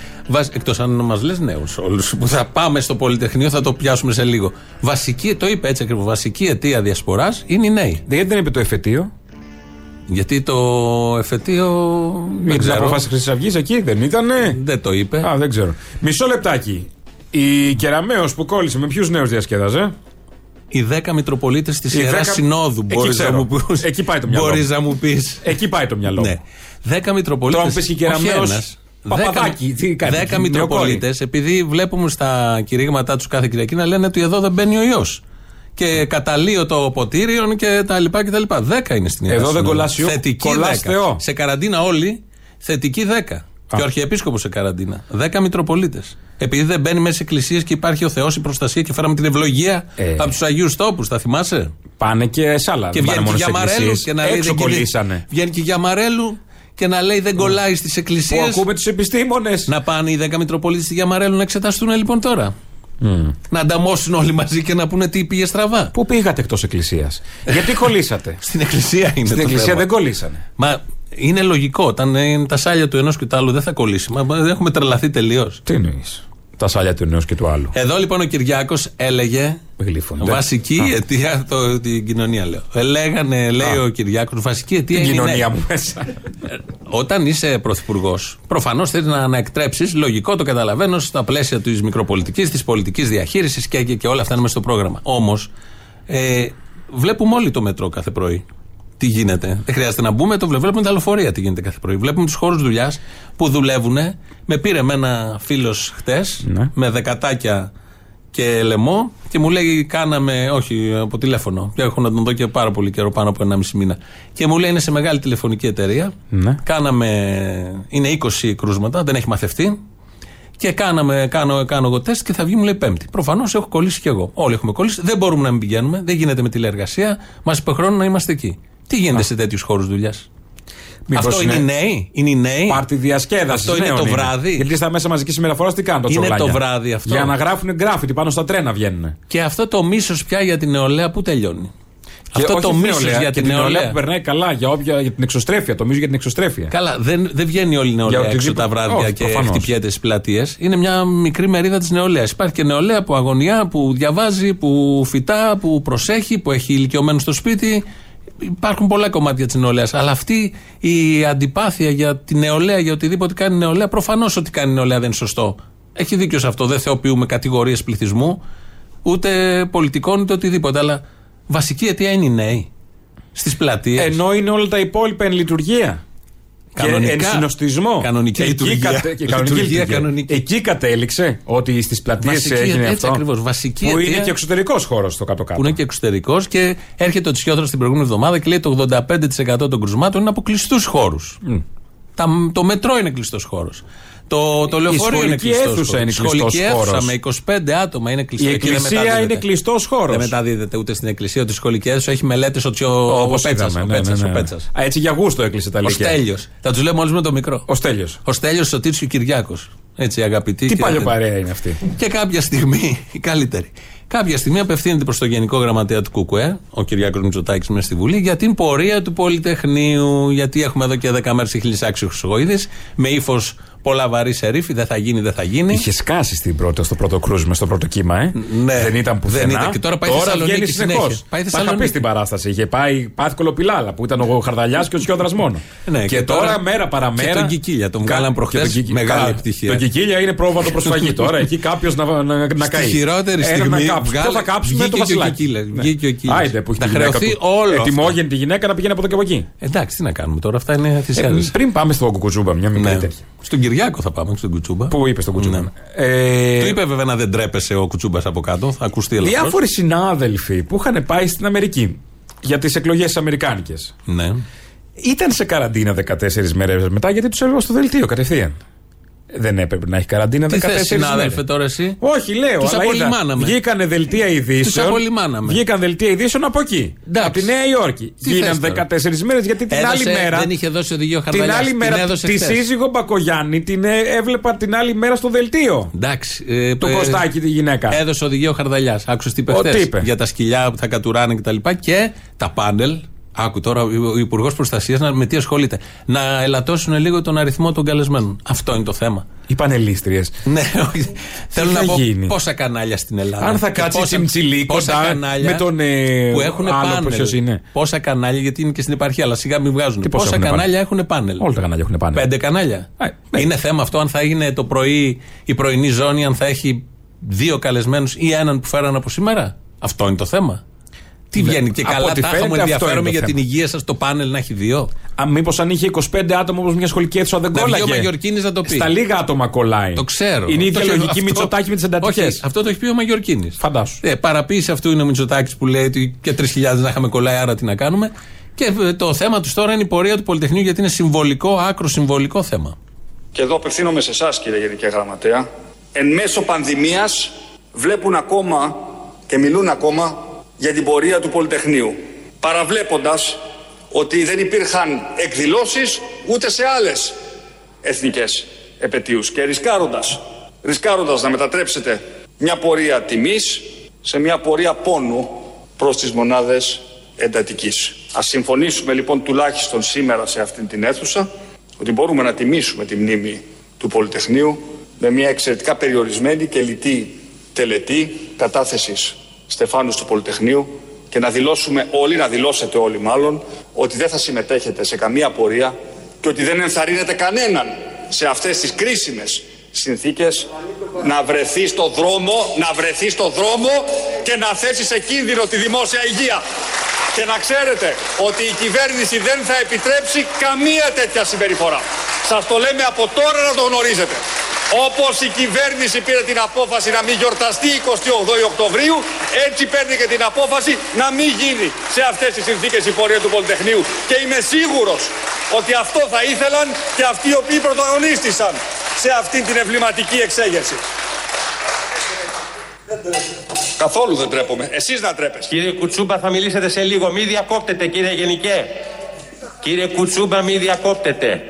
Εκτός αν μας λες νέους όλους που θα πάμε στο Πολυτεχνείο, θα το πιάσουμε σε λίγο. Βασική, το είπε έτσι ακριβώς. Βασική αιτία διασποράς είναι οι νέοι. Γιατί δεν είπε το εφετείο; Γιατί το εφετείο. Δεν ξέρω. Αποφάσισε Χρυσής Αυγής εκεί, δεν ήτανε; Δεν το είπε. Α, δεν ξέρω. Μισό λεπτάκι. Η Κεραμαίο που κόλλησε με ποιους νέους διασκέδαζε; Οι δέκα Μητροπολίτες της Ιεράς 10... Συνόδου. Μπορείς να μου πεις. Εκεί πάει το μυαλό. Μπορείς να μου πεις. Εκεί πάει το μυαλό. Ναι. Δέκα Μητροπολίτε. Τώρα πει και Κεραμαίο. Παπαδάκι, Δέκα Μητροπολίτες, επειδή βλέπουμε στα κηρύγματά τους κάθε Κυριακή να λένε ότι εδώ δεν μπαίνει ο ιό. Και καταλύω το ποτήριο και τα λοιπά και τα λοιπά. Δέκα είναι στην Ιερά Εδώ δεν κολλάς Θετική δέκα. Σε καραντίνα όλοι, θετική δέκα. Και ο Αρχιεπίσκοπος σε καραντίνα. Δέκα Μητροπολίτες. Επειδή δεν μπαίνει μέσα σε εκκλησίες και υπάρχει ο Θεός, η προστασία και φέραμε την ευλογία ε. από τους Αγίους Τόπους, τα θυμάσαι; Πάνε και σε άλλα. Και βγαίνει και για Μαρέλου και να λέει. κολλήσανε. Βγαίνει και για Μαρέλου και να λέει δεν κολλάει στις εκκλησίες. Που ακούμε τους επιστήμονες. Να πάνε οι δέκα Μητροπολίτες στη Γιαμαρέλου να εξεταστούν λοιπόν τώρα. Mm. Να ανταμώσουν όλοι μαζί και να πούνε τι πήγε στραβά. Πού πήγατε εκτός εκκλησίας; Γιατί κολλήσατε; <laughs> Στην εκκλησία είναι. Στην εκκλησία δεν κολλήσανε. Μα είναι λογικό. Όταν είναι τα σάλια του ενός και του άλλου δεν θα κολλήσει. Μα δεν έχουμε τρελαθεί τελείως. Τι εννοείς; Τα σάλια του ενός και του άλλου. Εδώ λοιπόν ο Κυριάκος έλεγε. Γλύφονται. Βασική Α. αιτία. Το, την κοινωνία λέω. Ελέγανε, λέει Α. ο Κυριάκος, βασική αιτία την είναι. Την κοινωνία μου μέσα. Όταν είσαι πρωθυπουργός, προφανώς θέλεις να, να εκτρέψεις. Λογικό το καταλαβαίνω στα πλαίσια της μικροπολιτικής, της πολιτικής διαχείρισης και, και, και, όλα αυτά είναι μέσα στο πρόγραμμα. Όμως, ε, βλέπουμε όλοι το μετρό κάθε πρωί τι γίνεται. Δεν χρειάζεται να μπούμε, το βλέπουμε τα λεωφορεία τι γίνεται κάθε πρωί. Βλέπουμε τους χώρους δουλειάς που δουλεύουν. Με πήρε με ένα φίλος χτες, ναι. με δεκατάκια και λαιμό και μου λέει: Κάναμε, όχι από τηλέφωνο. Έχω να τον δω και πάρα πολύ καιρό, πάνω από 1,5 μήνα. Και μου λέει: Είναι σε μεγάλη τηλεφωνική εταιρεία. Ναι. Κάναμε, είναι 20 κρούσματα, δεν έχει μαθευτεί. Και κάναμε, κάνω, κάνω εγώ τεστ και θα βγει μου λέει Πέμπτη. Προφανώς έχω κολλήσει κι εγώ. Όλοι έχουμε κολλήσει. Δεν μπορούμε να μην πηγαίνουμε. Δεν γίνεται με τηλεεργασία. Μας υποχρεώνουν να είμαστε εκεί. Τι γίνεται Α. σε τέτοιους χώρους δουλειάς; Αυτό είναι οι νέοι. Είναι οι νέοι. Πάρτι διασκέδασης. Αυτό είναι το βράδυ. Γιατί στα μέσα μαζικής συμμεταφορά τι κάνουν το Είναι το βράδυ αυτό. Για να γράφουν γκράφιτι πάνω στα τρένα βγαίνουν. Και αυτό το μίσος πια για την νεολαία που τελειώνει; Και αυτό το μίσος για την νεολαία. που περνάει καλά για, όποια, για την εξωστρέφεια. Το μίσος για την εξωστρέφεια. Καλά, δεν, δεν βγαίνει όλη η νεολαία έξω τα βράδια Όχι, και προφανώς. χτυπιέται στις πλατείες. Είναι μια μικρή μερίδα της νεολαίας. Υπάρχει και νεολαία που αγωνιά, που διαβάζει, που φυτά, που προσέχει, που έχει ηλικιωμένους στο σπίτι. Υπάρχουν πολλά κομμάτια της νεολαίας. Αλλά αυτή η αντιπάθεια για τη νεολαία, για οτιδήποτε κάνει η νεολαία, προφανώς ότι κάνει η νεολαία δεν είναι σωστό. Έχει δίκιο σε αυτό. Δεν θεοποιούμε κατηγορίες πληθυσμού, ούτε πολιτικών, ούτε οτιδήποτε. Αλλά βασική αιτία είναι οι νέοι. Στις πλατείες. Ενώ είναι όλα τα υπόλοιπα εν λειτουργία. Κανονικά, και εν συνοστισμό. Κανονική εκεί λειτουργία. Κατε, κανονική λειτουργία. Κανονική. Εκεί κατέληξε ότι στις πλατείες έγινε έτσι αυτό. Ακριβώς, βασική που αιτία, είναι και εξωτερικός χώρος στο κάτω-κάτω. Που είναι και εξωτερικός και έρχεται ο Τσιόδρο την προηγούμενη εβδομάδα και λέει το 85% των κρουσμάτων είναι από κλειστούς χώρους. Mm. Το μετρό είναι κλειστός χώρος. Το, το λεωφορείο είναι κλειστός. αίθουσα είναι κλειστός χώρος. με 25 άτομα είναι κλειστό. Η εκκλησία είναι κλειστός χώρος. Δεν μεταδίδεται ούτε στην εκκλησία ούτε στη σχολική αίθουσα. Έχει μελέτες ότι ο, ο Πέτσας. Ναι, ναι, ναι. Έτσι για γούστο έκλεισε τα λίγα. Ο Στέλιος. Θα τους λέμε όλους με το μικρό. Ο Στέλιος. Ο Στέλιος Σωτήριο Κυριάκος. Έτσι αγαπητοί. Τι παλιό παρέα είναι αυτή. Και κάποια στιγμή, η καλύτερη. Κάποια στιγμή απευθύνεται προς το Γενικό Γραμματέα του ΚΚΕ, ο Κυριάκος Μητσοτάκης μέσα στη Βουλή, για την πορεία του Πολυτεχνείου. Γιατί έχουμε εδώ και 10 μέρες χίλιε άξιου με ύφος πολλά βαρύ σερίφη, δεν θα γίνει, δεν θα γίνει. Είχε σκάσει στην πρώτη, στο πρώτο κρούσμα, στο πρώτο κύμα, ε. Ναι. Δεν ήταν πουθενά. Δεν ήταν. Και τώρα πάει τώρα βγαίνει συνεχώς. Πάει είχα πει στην παράσταση. Είχε πάει πάθη κολοπιλάλα που ήταν ο Χαρδαλιάς και ο Τσιόδρα μόνο. Ναι, και, και, τώρα, μέρα παραμέρα. Και τον Κικίλια, τον βγάλαν προχθές. Μεγάλη επιτυχία. Τον Κικίλια είναι πρόβατο προσφαγή <laughs> τώρα. Εκεί κάποιος να, να, να καεί. Στη χειρότερη στιγμή. Ποιο θα κάψουμε το βασιλάκι. Βγήκε ο Κικίλια. Άιντε που έχει χρεωθεί όλο. Ετοιμόγενη τη γυναίκα να πηγαίνει από εδώ και από εκεί. Εντάξει, τι να κάνουμε τώρα, αυτά είναι θυσιάδες. Πριν πάμε στο κουκουτσούμπα, μια μικρή τέτοια. Στον Κυριάκο θα πάμε, στον Κουτσούμπα. Πού είπες στον Κουτσούμπα; Ναι. Ε... Του είπε βέβαια να δεν τρέπεσαι ο Κουτσούμπας από κάτω, θα ακουστεί ελαφρώς. Διάφοροι συνάδελφοι που είχαν πάει στην Αμερική για τις εκλογές Αμερικάνικες. Ναι. Ήταν σε καραντίνα 14 μέρες μετά γιατί τους έλεγα στο δελτίο κατευθείαν. Δεν έπρεπε να έχει καραντίνα 14 μέρες. συνάδελφε τώρα εσύ; Όχι, λέω. Τους αλλά απολυμάναμε. βγήκανε δελτία ειδήσεων. Του απολυμάναμε. Βγήκαν δελτία ειδήσεων από εκεί. Εντάξει. Από τη Νέα Υόρκη. Γίναν 14 μέρες γιατί την Έδωσε, άλλη μέρα. Δεν είχε δώσει οδηγείο Χαρδαλιά. Την άλλη μέρα τη σύζυγο Μπακογιάννη την ε, έβλεπα την άλλη μέρα στο δελτίο. Εντάξει. Ε, του Κωστάκη τη γυναίκα. Έδωσε οδηγείο Χαρδαλιά. Άκουσες τι είπε Για τα σκυλιά που θα κατουράνε κτλ. Και τα πάνελ Άκου τώρα ο Υπουργός Προστασίας με τι ασχολείται. Να ελαττώσουν λίγο τον αριθμό των καλεσμένων. Αυτό είναι το θέμα. Οι πανελίστριες. ναι, <laughs> θέλω να πω γίνει; πόσα κανάλια στην Ελλάδα. Αν θα κάτσει πόσα, τσιμτσιλί κοντά κανάλια με τον ε, που έχουν άλλο πάνελ. είναι. Πόσα κανάλια, γιατί είναι και στην επαρχία, αλλά σιγά μην βγάζουν. πόσα, πόσα κανάλια έχουν πάνελ. Όλα τα κανάλια έχουν πάνελ. Πέντε κανάλια. Ε, είναι θέμα αυτό αν θα έγινε το πρωί η πρωινή ζώνη, αν θα έχει δύο καλεσμένους ή έναν που φέραν από σήμερα. Αυτό είναι το θέμα. Τι ναι. βγαίνει και καλά, τάχα μου ενδιαφέρομαι για την υγεία σας το πάνελ να έχει δύο; Μήπως αν είχε 25 άτομα όπως μια σχολική αίθουσα δεν κόλλαγε. Ο Μαγιορκίνης να το πει. Στα λίγα άτομα κολλάει. Το ξέρω. Είναι η ίδια λογική Μητσοτάκη με τις εντατικές. Αυτό το έχει πει ο Μαγιορκίνης. Φαντάσου. Ε, παραποίηση αυτού είναι ο Μητσοτάκης που λέει ότι και 3.000 να είχαμε κολλάει, άρα τι να κάνουμε. Και ε, το θέμα τους τώρα είναι η πορεία του Πολυτεχνείου γιατί είναι συμβολικό, άκρο συμβολικό θέμα. Και εδώ απευθύνομαι σε εσάς, κύριε Γενική Γραμματέα. Εν μέσω πανδημίας βλέπουν ακόμα και μιλούν ακόμα για την πορεία του Πολυτεχνείου, παραβλέποντας ότι δεν υπήρχαν εκδηλώσεις ούτε σε άλλες εθνικές επαιτίους και ρισκάροντας, ρισκάροντας να μετατρέψετε μια πορεία τιμής σε μια πορεία πόνου προς τις μονάδες εντατικής. Ας συμφωνήσουμε λοιπόν τουλάχιστον σήμερα σε αυτήν την αίθουσα ότι μπορούμε να τιμήσουμε τη μνήμη του Πολυτεχνείου με μια εξαιρετικά περιορισμένη και λιτή τελετή κατάθεσης Στεφάνους του Πολυτεχνείου και να δηλώσουμε όλοι, να δηλώσετε όλοι μάλλον, ότι δεν θα συμμετέχετε σε καμία πορεία και ότι δεν ενθαρρύνετε κανέναν σε αυτές τις κρίσιμες συνθήκες να βρεθεί στο δρόμο, να βρεθεί στο δρόμο και να θέσει σε κίνδυνο τη δημόσια υγεία. Και να ξέρετε ότι η κυβέρνηση δεν θα επιτρέψει καμία τέτοια συμπεριφορά. Σας το λέμε από τώρα να το γνωρίζετε. Όπως η κυβέρνηση πήρε την απόφαση να μην γιορταστεί 28 Οκτωβρίου, έτσι παίρνει και την απόφαση να μην γίνει σε αυτές τις συνθήκες η πορεία του Πολυτεχνείου. Και είμαι σίγουρος ότι αυτό θα ήθελαν και αυτοί οι οποίοι πρωταγωνίστησαν σε αυτή την εμβληματική εξέγερση. Καθόλου δεν τρέπομαι. Εσείς να τρέπεστε. Κύριε Κουτσούμπα θα μιλήσετε σε λίγο. Μην διακόπτετε κύριε Γενικέ. Κύριε Κουτσούμπα, μην διακόπτετε.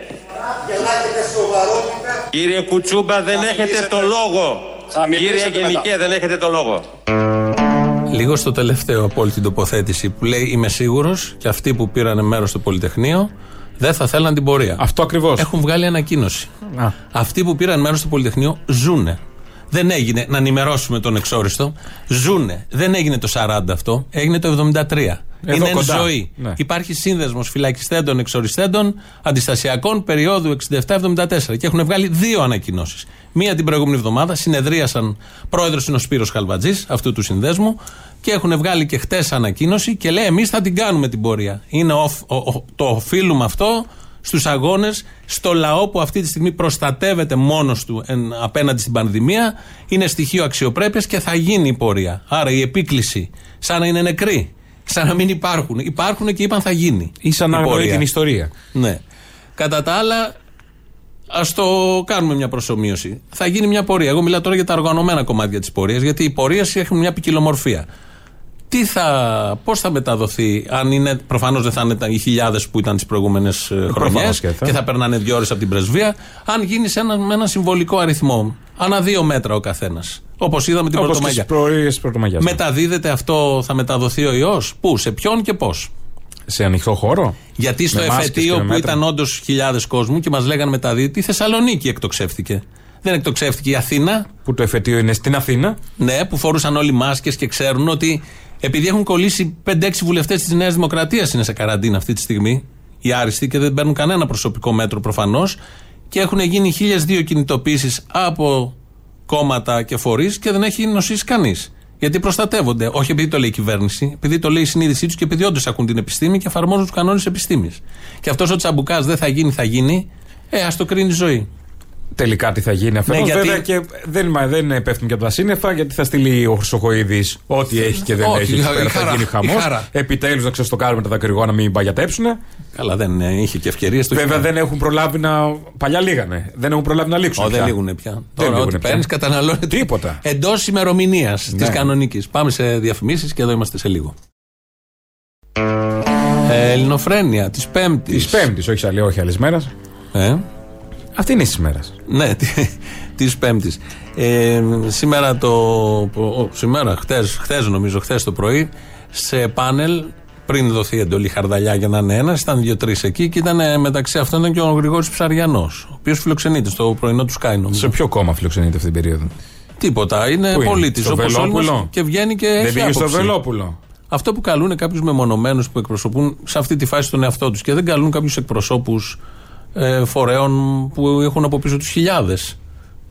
Κύριε Κουτσούμπα, δεν έχετε το λόγο. Κύριε Γενικέ, δεν έχετε το λόγο. Λίγο στο τελευταίο από όλη την τοποθέτηση που λέει Είμαι σίγουρος και αυτοί που πήραν μέρος στο Πολυτεχνείο δεν θα θέλαν την πορεία. Αυτό ακριβώς. Έχουν βγάλει ανακοίνωση. Αυτοί που πήραν μέρος στο Πολυτεχνείο ζούνε. Δεν έγινε να ενημερώσουμε τον εξόριστο. Ζούνε. Δεν έγινε το 40 αυτό. Έγινε το 73. Είναι κοντά. ζωή. Ναι. Υπάρχει σύνδεσμος φυλακιστέντων, εξοριστέντων, αντιστασιακών περίοδου 67-74. Και έχουν βγάλει δύο ανακοινώσεις. Μία την προηγούμενη εβδομάδα συνεδρίασαν. Πρόεδρος είναι ο Σπύρος Χαλβατζής αυτού του συνδέσμου. Και έχουν βγάλει και χτες ανακοίνωση και λέει: Εμείς θα την κάνουμε την πορεία. Είναι ο, ο, το οφείλουμε αυτό στους αγώνες, στο λαό που αυτή τη στιγμή προστατεύεται μόνος του εν, απέναντι στην πανδημία. Είναι στοιχείο αξιοπρέπειας και θα γίνει η πορεία. Άρα η επίκληση, σαν να είναι νεκροί, σαν να μην υπάρχουν. Υπάρχουν και είπαν θα γίνει. ή σαν να την ιστορία. Ναι. Κατά τα άλλα, ας το κάνουμε μια προσωμείωση. Θα γίνει μια πορεία. Εγώ μιλάω τώρα για τα οργανωμένα κομμάτια της πορείας, γιατί οι πορείες έχουν μια ποικιλομορφία τι θα, πώς θα μεταδοθεί, αν είναι, προφανώς δεν θα είναι οι χιλιάδες που ήταν τις προηγούμενες ε, χρονιές και θα. και θα περνάνε δύο ώρες από την πρεσβεία, αν γίνεις σε ένα, με ένα συμβολικό αριθμό, ανά δύο μέτρα ο καθένας. Όπως είδαμε την Πρωτομαγιά. Ναι. Μεταδίδεται αυτό, θα μεταδοθεί ο ιός; Πού, σε ποιον και πώς; Σε ανοιχτό χώρο. Γιατί στο εφετείο που ήταν όντως χιλιάδες κόσμου και μας λέγανε μεταδίδεται, η Θεσσαλονίκη εκτοξεύτηκε. Δεν εκτοξεύτηκε η Αθήνα. Που το εφετείο είναι στην Αθήνα. Ναι, που φορούσαν όλοι μάσκες και ξέρουν ότι επειδή έχουν κολλήσει 5-6 βουλευτές της Νέας Δημοκρατίας είναι σε καραντίνα αυτή τη στιγμή, οι άριστοι και δεν παίρνουν κανένα προσωπικό μέτρο προφανώς. Και έχουν γίνει δύο κινητοποίησεις από κόμματα και φορείς και δεν έχει νοσήσει κανείς. Γιατί προστατεύονται. Όχι επειδή το λέει η κυβέρνηση, επειδή το λέει η συνείδησή τους και επειδή όντως ακούν την επιστήμη και εφαρμόζουν τους κανόνες επιστήμης. Και αυτός ο τσαμπουκάς δεν θα γίνει, θα γίνει, ε, ας το κρίνει η ζωή τελικά τι θα γίνει αυτό. Ναι, γιατί... Βέβαια και δεν, δεν πέφτουν και από τα σύννεφα γιατί θα στείλει ο Χρυσοχοίδης ό,τι έχει και δεν έχει. Εκεί πέρα θα γίνει χαμός. Επιτέλους να ξεστοκάρουμε τα δακρυγόνα να μην παγιατέψουν. Καλά, δεν ε, είχε και ευκαιρίες. Βέβαια δεν έχουν προλάβει να. Παλιά λίγανε. Δεν έχουν προλάβει να λήξουν. Ο, δεν λήγουν πια. Τώρα ό,τι παίρνεις καταναλώνεται. Τίποτα. Εντός ημερομηνίας ναι. τη κανονικής. Πάμε σε διαφημίσεις και εδώ είμαστε σε λίγο. Ε, ελληνοφρένεια της Πέμπτης. Της Πέμπτης, όχι άλλη, όχι άλλη μέρα. Ε. Αυτή είναι η σήμερα. Ναι, της Πέμπτης. Ε, σήμερα το. Ο, σήμερα, χθε χτες νομίζω, χθε το πρωί, σε πάνελ, πριν δοθεί εντολή χαρδαλιά για να είναι ένας, ήταν δύο-τρει εκεί και ήταν μεταξύ αυτών ήταν και ο Γρηγόρης Ψαριανός, ο οποίος φιλοξενείται στο πρωινό του Σκάι, Σε ποιο κόμμα φιλοξενείται αυτή την περίοδο; Τίποτα. Είναι πολίτης όπως όλοι και βγαίνει και. Δεν πήγε στο Βελόπουλο; Αυτό που καλούν κάποιους μεμονωμένους που εκπροσωπούν σε αυτή τη φάση τον εαυτό τους και δεν καλούν κάποιους εκπροσώπους ε, φορέων που έχουν από πίσω τους χιλιάδες.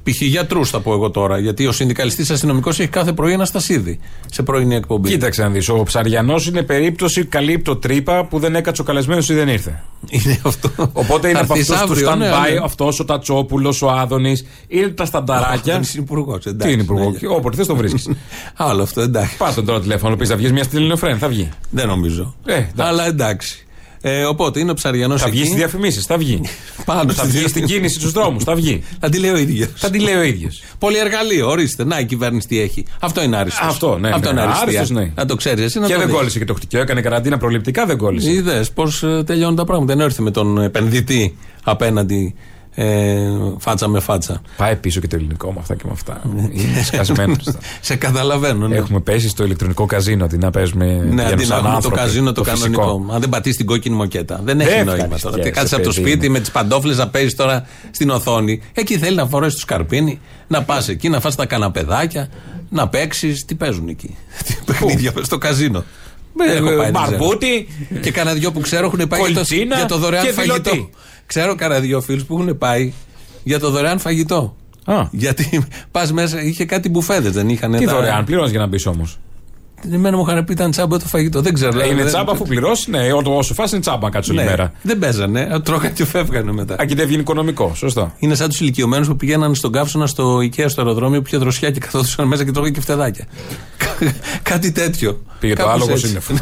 Π.χ. γιατρούς θα πω εγώ τώρα. Γιατί ο συνδικαλιστής αστυνομικός έχει κάθε πρωί ένα στασίδι σε πρωινή εκπομπή. Κοίταξε να δεις. Ο Ψαριανός είναι περίπτωση καλύπτω τρύπα που δεν έκατσε ο καλεσμένος ή δεν ήρθε. Είναι αυτό. Οπότε είναι από αυτούς τους stand-by, ναι, ναι. αυτός ο Τατσόπουλος, ο Άδωνης. Είναι τα στανταράκια. Είναι υπουργός. Τι είναι υπουργός. Ναι. Όποτε θες το βρίσκεις. <laughs> Άλλο αυτό, εντάξει. Πα τον τώρα τηλέφωνο, πεις θα βγεις μια στην Ελληνοφρέν, θα βγει. Δεν νομίζω. Ε, Αλλά εντάξει. Ε, οπότε είναι ο Ψαριανός. Θα βγει στις διαφημίσεις, θα βγει. <laughs> Πάνω θα βγει <laughs> στην κίνηση στους δρόμους, θα βγει. Θα τη λέει ο ίδιος. Θα τη λέει ο ίδιος. Πολυεργαλείο, ορίστε. Να η κυβέρνηση τι έχει. Αυτό είναι άριστος. Αυτό, ναι. Αυτό ναι, είναι άριστος. Ναι. Να το ξέρεις εσύ. Να και το δεν κόλλησε και το χτυκιό, έκανε καραντίνα προληπτικά, δεν κόλλησε. Είδες πώς ε, τελειώνουν τα πράγματα. Δεν έρθει με τον επενδυτή απέναντι ε, φάτσα με φάτσα. Πάει πίσω και το ελληνικό με αυτά και με αυτά. Είναι σκασμένος. <laughs> Σε καταλαβαίνω. Ναι. Έχουμε πέσει στο ηλεκτρονικό καζίνο αντί να παίζουμε. Ναι, αντί να έχουμε το καζίνο το, το κανονικό. Αν δεν πατήσει την κόκκινη μοκέτα. Δεν έχει νόημα τώρα. Και κάτσε από το σπίτι με τις παντόφλες να παίζεις τώρα στην οθόνη. Εκεί θέλει να φορέσει το σκαρπίνι, να πας εκεί, να φας τα καναπεδάκια, να παίξεις. Τι παίζουν εκεί; <laughs> Παιχνίδια στο καζίνο; Μπαρμπούτι. Και κανένα δυο που ξέρω έχουν πάει για το δωρεάν φαγητό. Ξέρω κανένα δύο φίλους που έχουν πάει για το δωρεάν φαγητό. Α. Γιατί πας μέσα, είχε κάτι μπουφέδες, δεν είχαν. Τι δωρεάν, πληρώνεις για να μπεις όμως. Εμένα μου είχαν πει ήταν τσάμπα το φαγητό. Δεν ξέρω. Ε, είναι τσάμπα αφού πληρώσει, ναι. Όσο φά είναι τσάμπα κάτω ναι. μέρα. Δεν παίζανε. Τρώγανε και φεύγανε μετά. Α, και δεν βγαίνει οικονομικό. Σωστό. Είναι σαν τους ηλικιωμένους που πηγαίναν στον καύσωνα στο IKEA στο αεροδρόμιο που είχε δροσιά και καθόντουσαν μέσα και τρώγανε και φτεδάκια. <laughs> Κάτι τέτοιο. Πήγε το άλογο σύννεφο.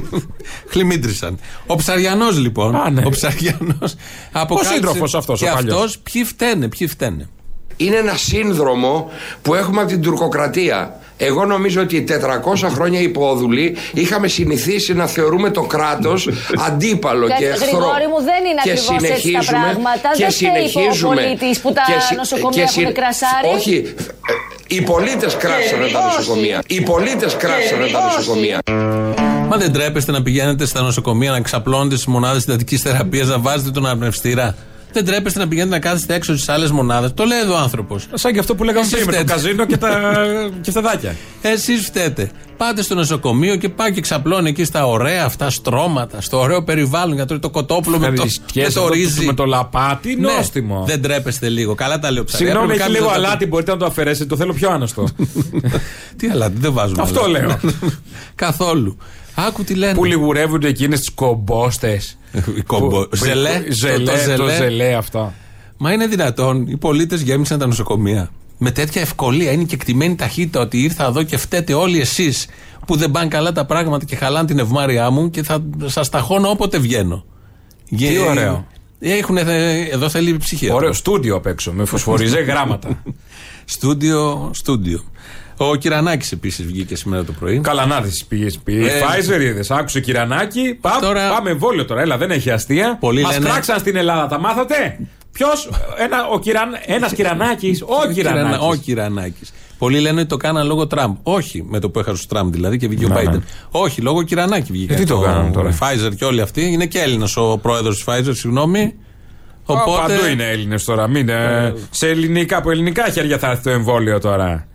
<laughs> Χλιμίτρισαν. Ο Ψαριανός λοιπόν. Α, ναι. Ο Ψαριανός. Ο σύντροφος αυτός. Και αυτός ποιοι φταίνε, ποιοι φταίνε. Είναι ένα σύνδρομο που έχουμε από την τουρκοκρατία. Εγώ νομίζω ότι 400 χρόνια υπόδουλοι είχαμε συνηθίσει να θεωρούμε το κράτος <laughs> αντίπαλο και, και εχθρό. Γρηγόρη μου δεν είναι ακριβώς έτσι τα πράγματα. Και δεν συνεχίζουμε. ο πολίτης που τα και, νοσοκομεία και, έχουν κρασάρει. Όχι, οι πολίτες κράσανε τα νοσοκομεία. Οι πολίτες κράσανε τα νοσοκομεία. Μα δεν τρέπεστε να πηγαίνετε στα νοσοκομεία, να ξαπλώνετε στι μονάδες συντατικής θεραπείας, να βάζετε τον αναπνευστήρα; Δεν τρέπεστε να πηγαίνετε να κάθεστε έξω στις άλλες μονάδες. Το λέει εδώ ο άνθρωπος. Σαν και αυτό που λέγαμε πριν με το καζίνο και τα <laughs> κεφτεδάκια. Εσείς φταίτε. Πάτε στο νοσοκομείο και πάει και ξαπλώνει εκεί στα ωραία αυτά στρώματα, στο ωραίο περιβάλλον για το κοτόπουλο με το, με το ρύζι. Με το λαπάτι, ναι. νόστιμο. Δεν τρέπεστε λίγο. Καλά τα λέω ψάρια. Συγγνώμη, έχει λίγο αλάτι, μπορείτε να το αφαιρέσετε. Το θέλω πιο άναστο. <laughs> Τι αλάτι, δεν βάζουμε. Αυτό λέω. <laughs> Καθόλου. Άκου τι λένε. Που λιγουρεύονται εκείνε τι κομπόστες. Ζελέ. Ζελέ, το ζελέ αυτό. Μα είναι δυνατόν οι πολίτες γέμισαν τα νοσοκομεία. Με τέτοια ευκολία είναι και εκτιμένη ταχύτητα ότι ήρθα εδώ και φταίτε όλοι εσείς που δεν πάνε καλά τα πράγματα και χαλάνε την ευμάρειά μου και θα σας ταχώνω όποτε βγαίνω. Τι ωραίο. Έχουν, εδώ θέλει ψυχή. Ωραίο στούντιο απ' έξω με φωσφοριζέ γράμματα. <laughs> στούντιο, στούντιο. Ο Κυρανάκης επίσης βγήκε σήμερα το πρωί. Καλά, να δει πήγες. Ε, Pfizer είδες. Άκουσε Κυρανάκη. Πά, τώρα... Πάμε εμβόλιο τώρα. Έλα, δεν έχει αστεία. Μας λένε... κράξαν στην Ελλάδα. Τα μάθατε; Ποιος, ένα Κυραν... ένας Κυρανάκης, <laughs> ο Κυρανάκης. Ο Κυρανάκης. Πολλοί λένε ότι το κάναν λόγω Τραμπ. Όχι με το που έχασε ο Τραμπ δηλαδή και βγήκε ο Biden. Όχι, λόγω Κυρανάκη βγήκε. Ε, τι το κάνουν τώρα; Pfizer και όλοι αυτοί. Είναι και Έλληνα ο πρόεδρος της Pfizer, συγγνώμη. Οπότε... Παντού είναι Έλληνες τώρα. Μην, ε, σε ελληνικά, από ελληνικά χέρια θα έρθει το εμβόλιο τώρα.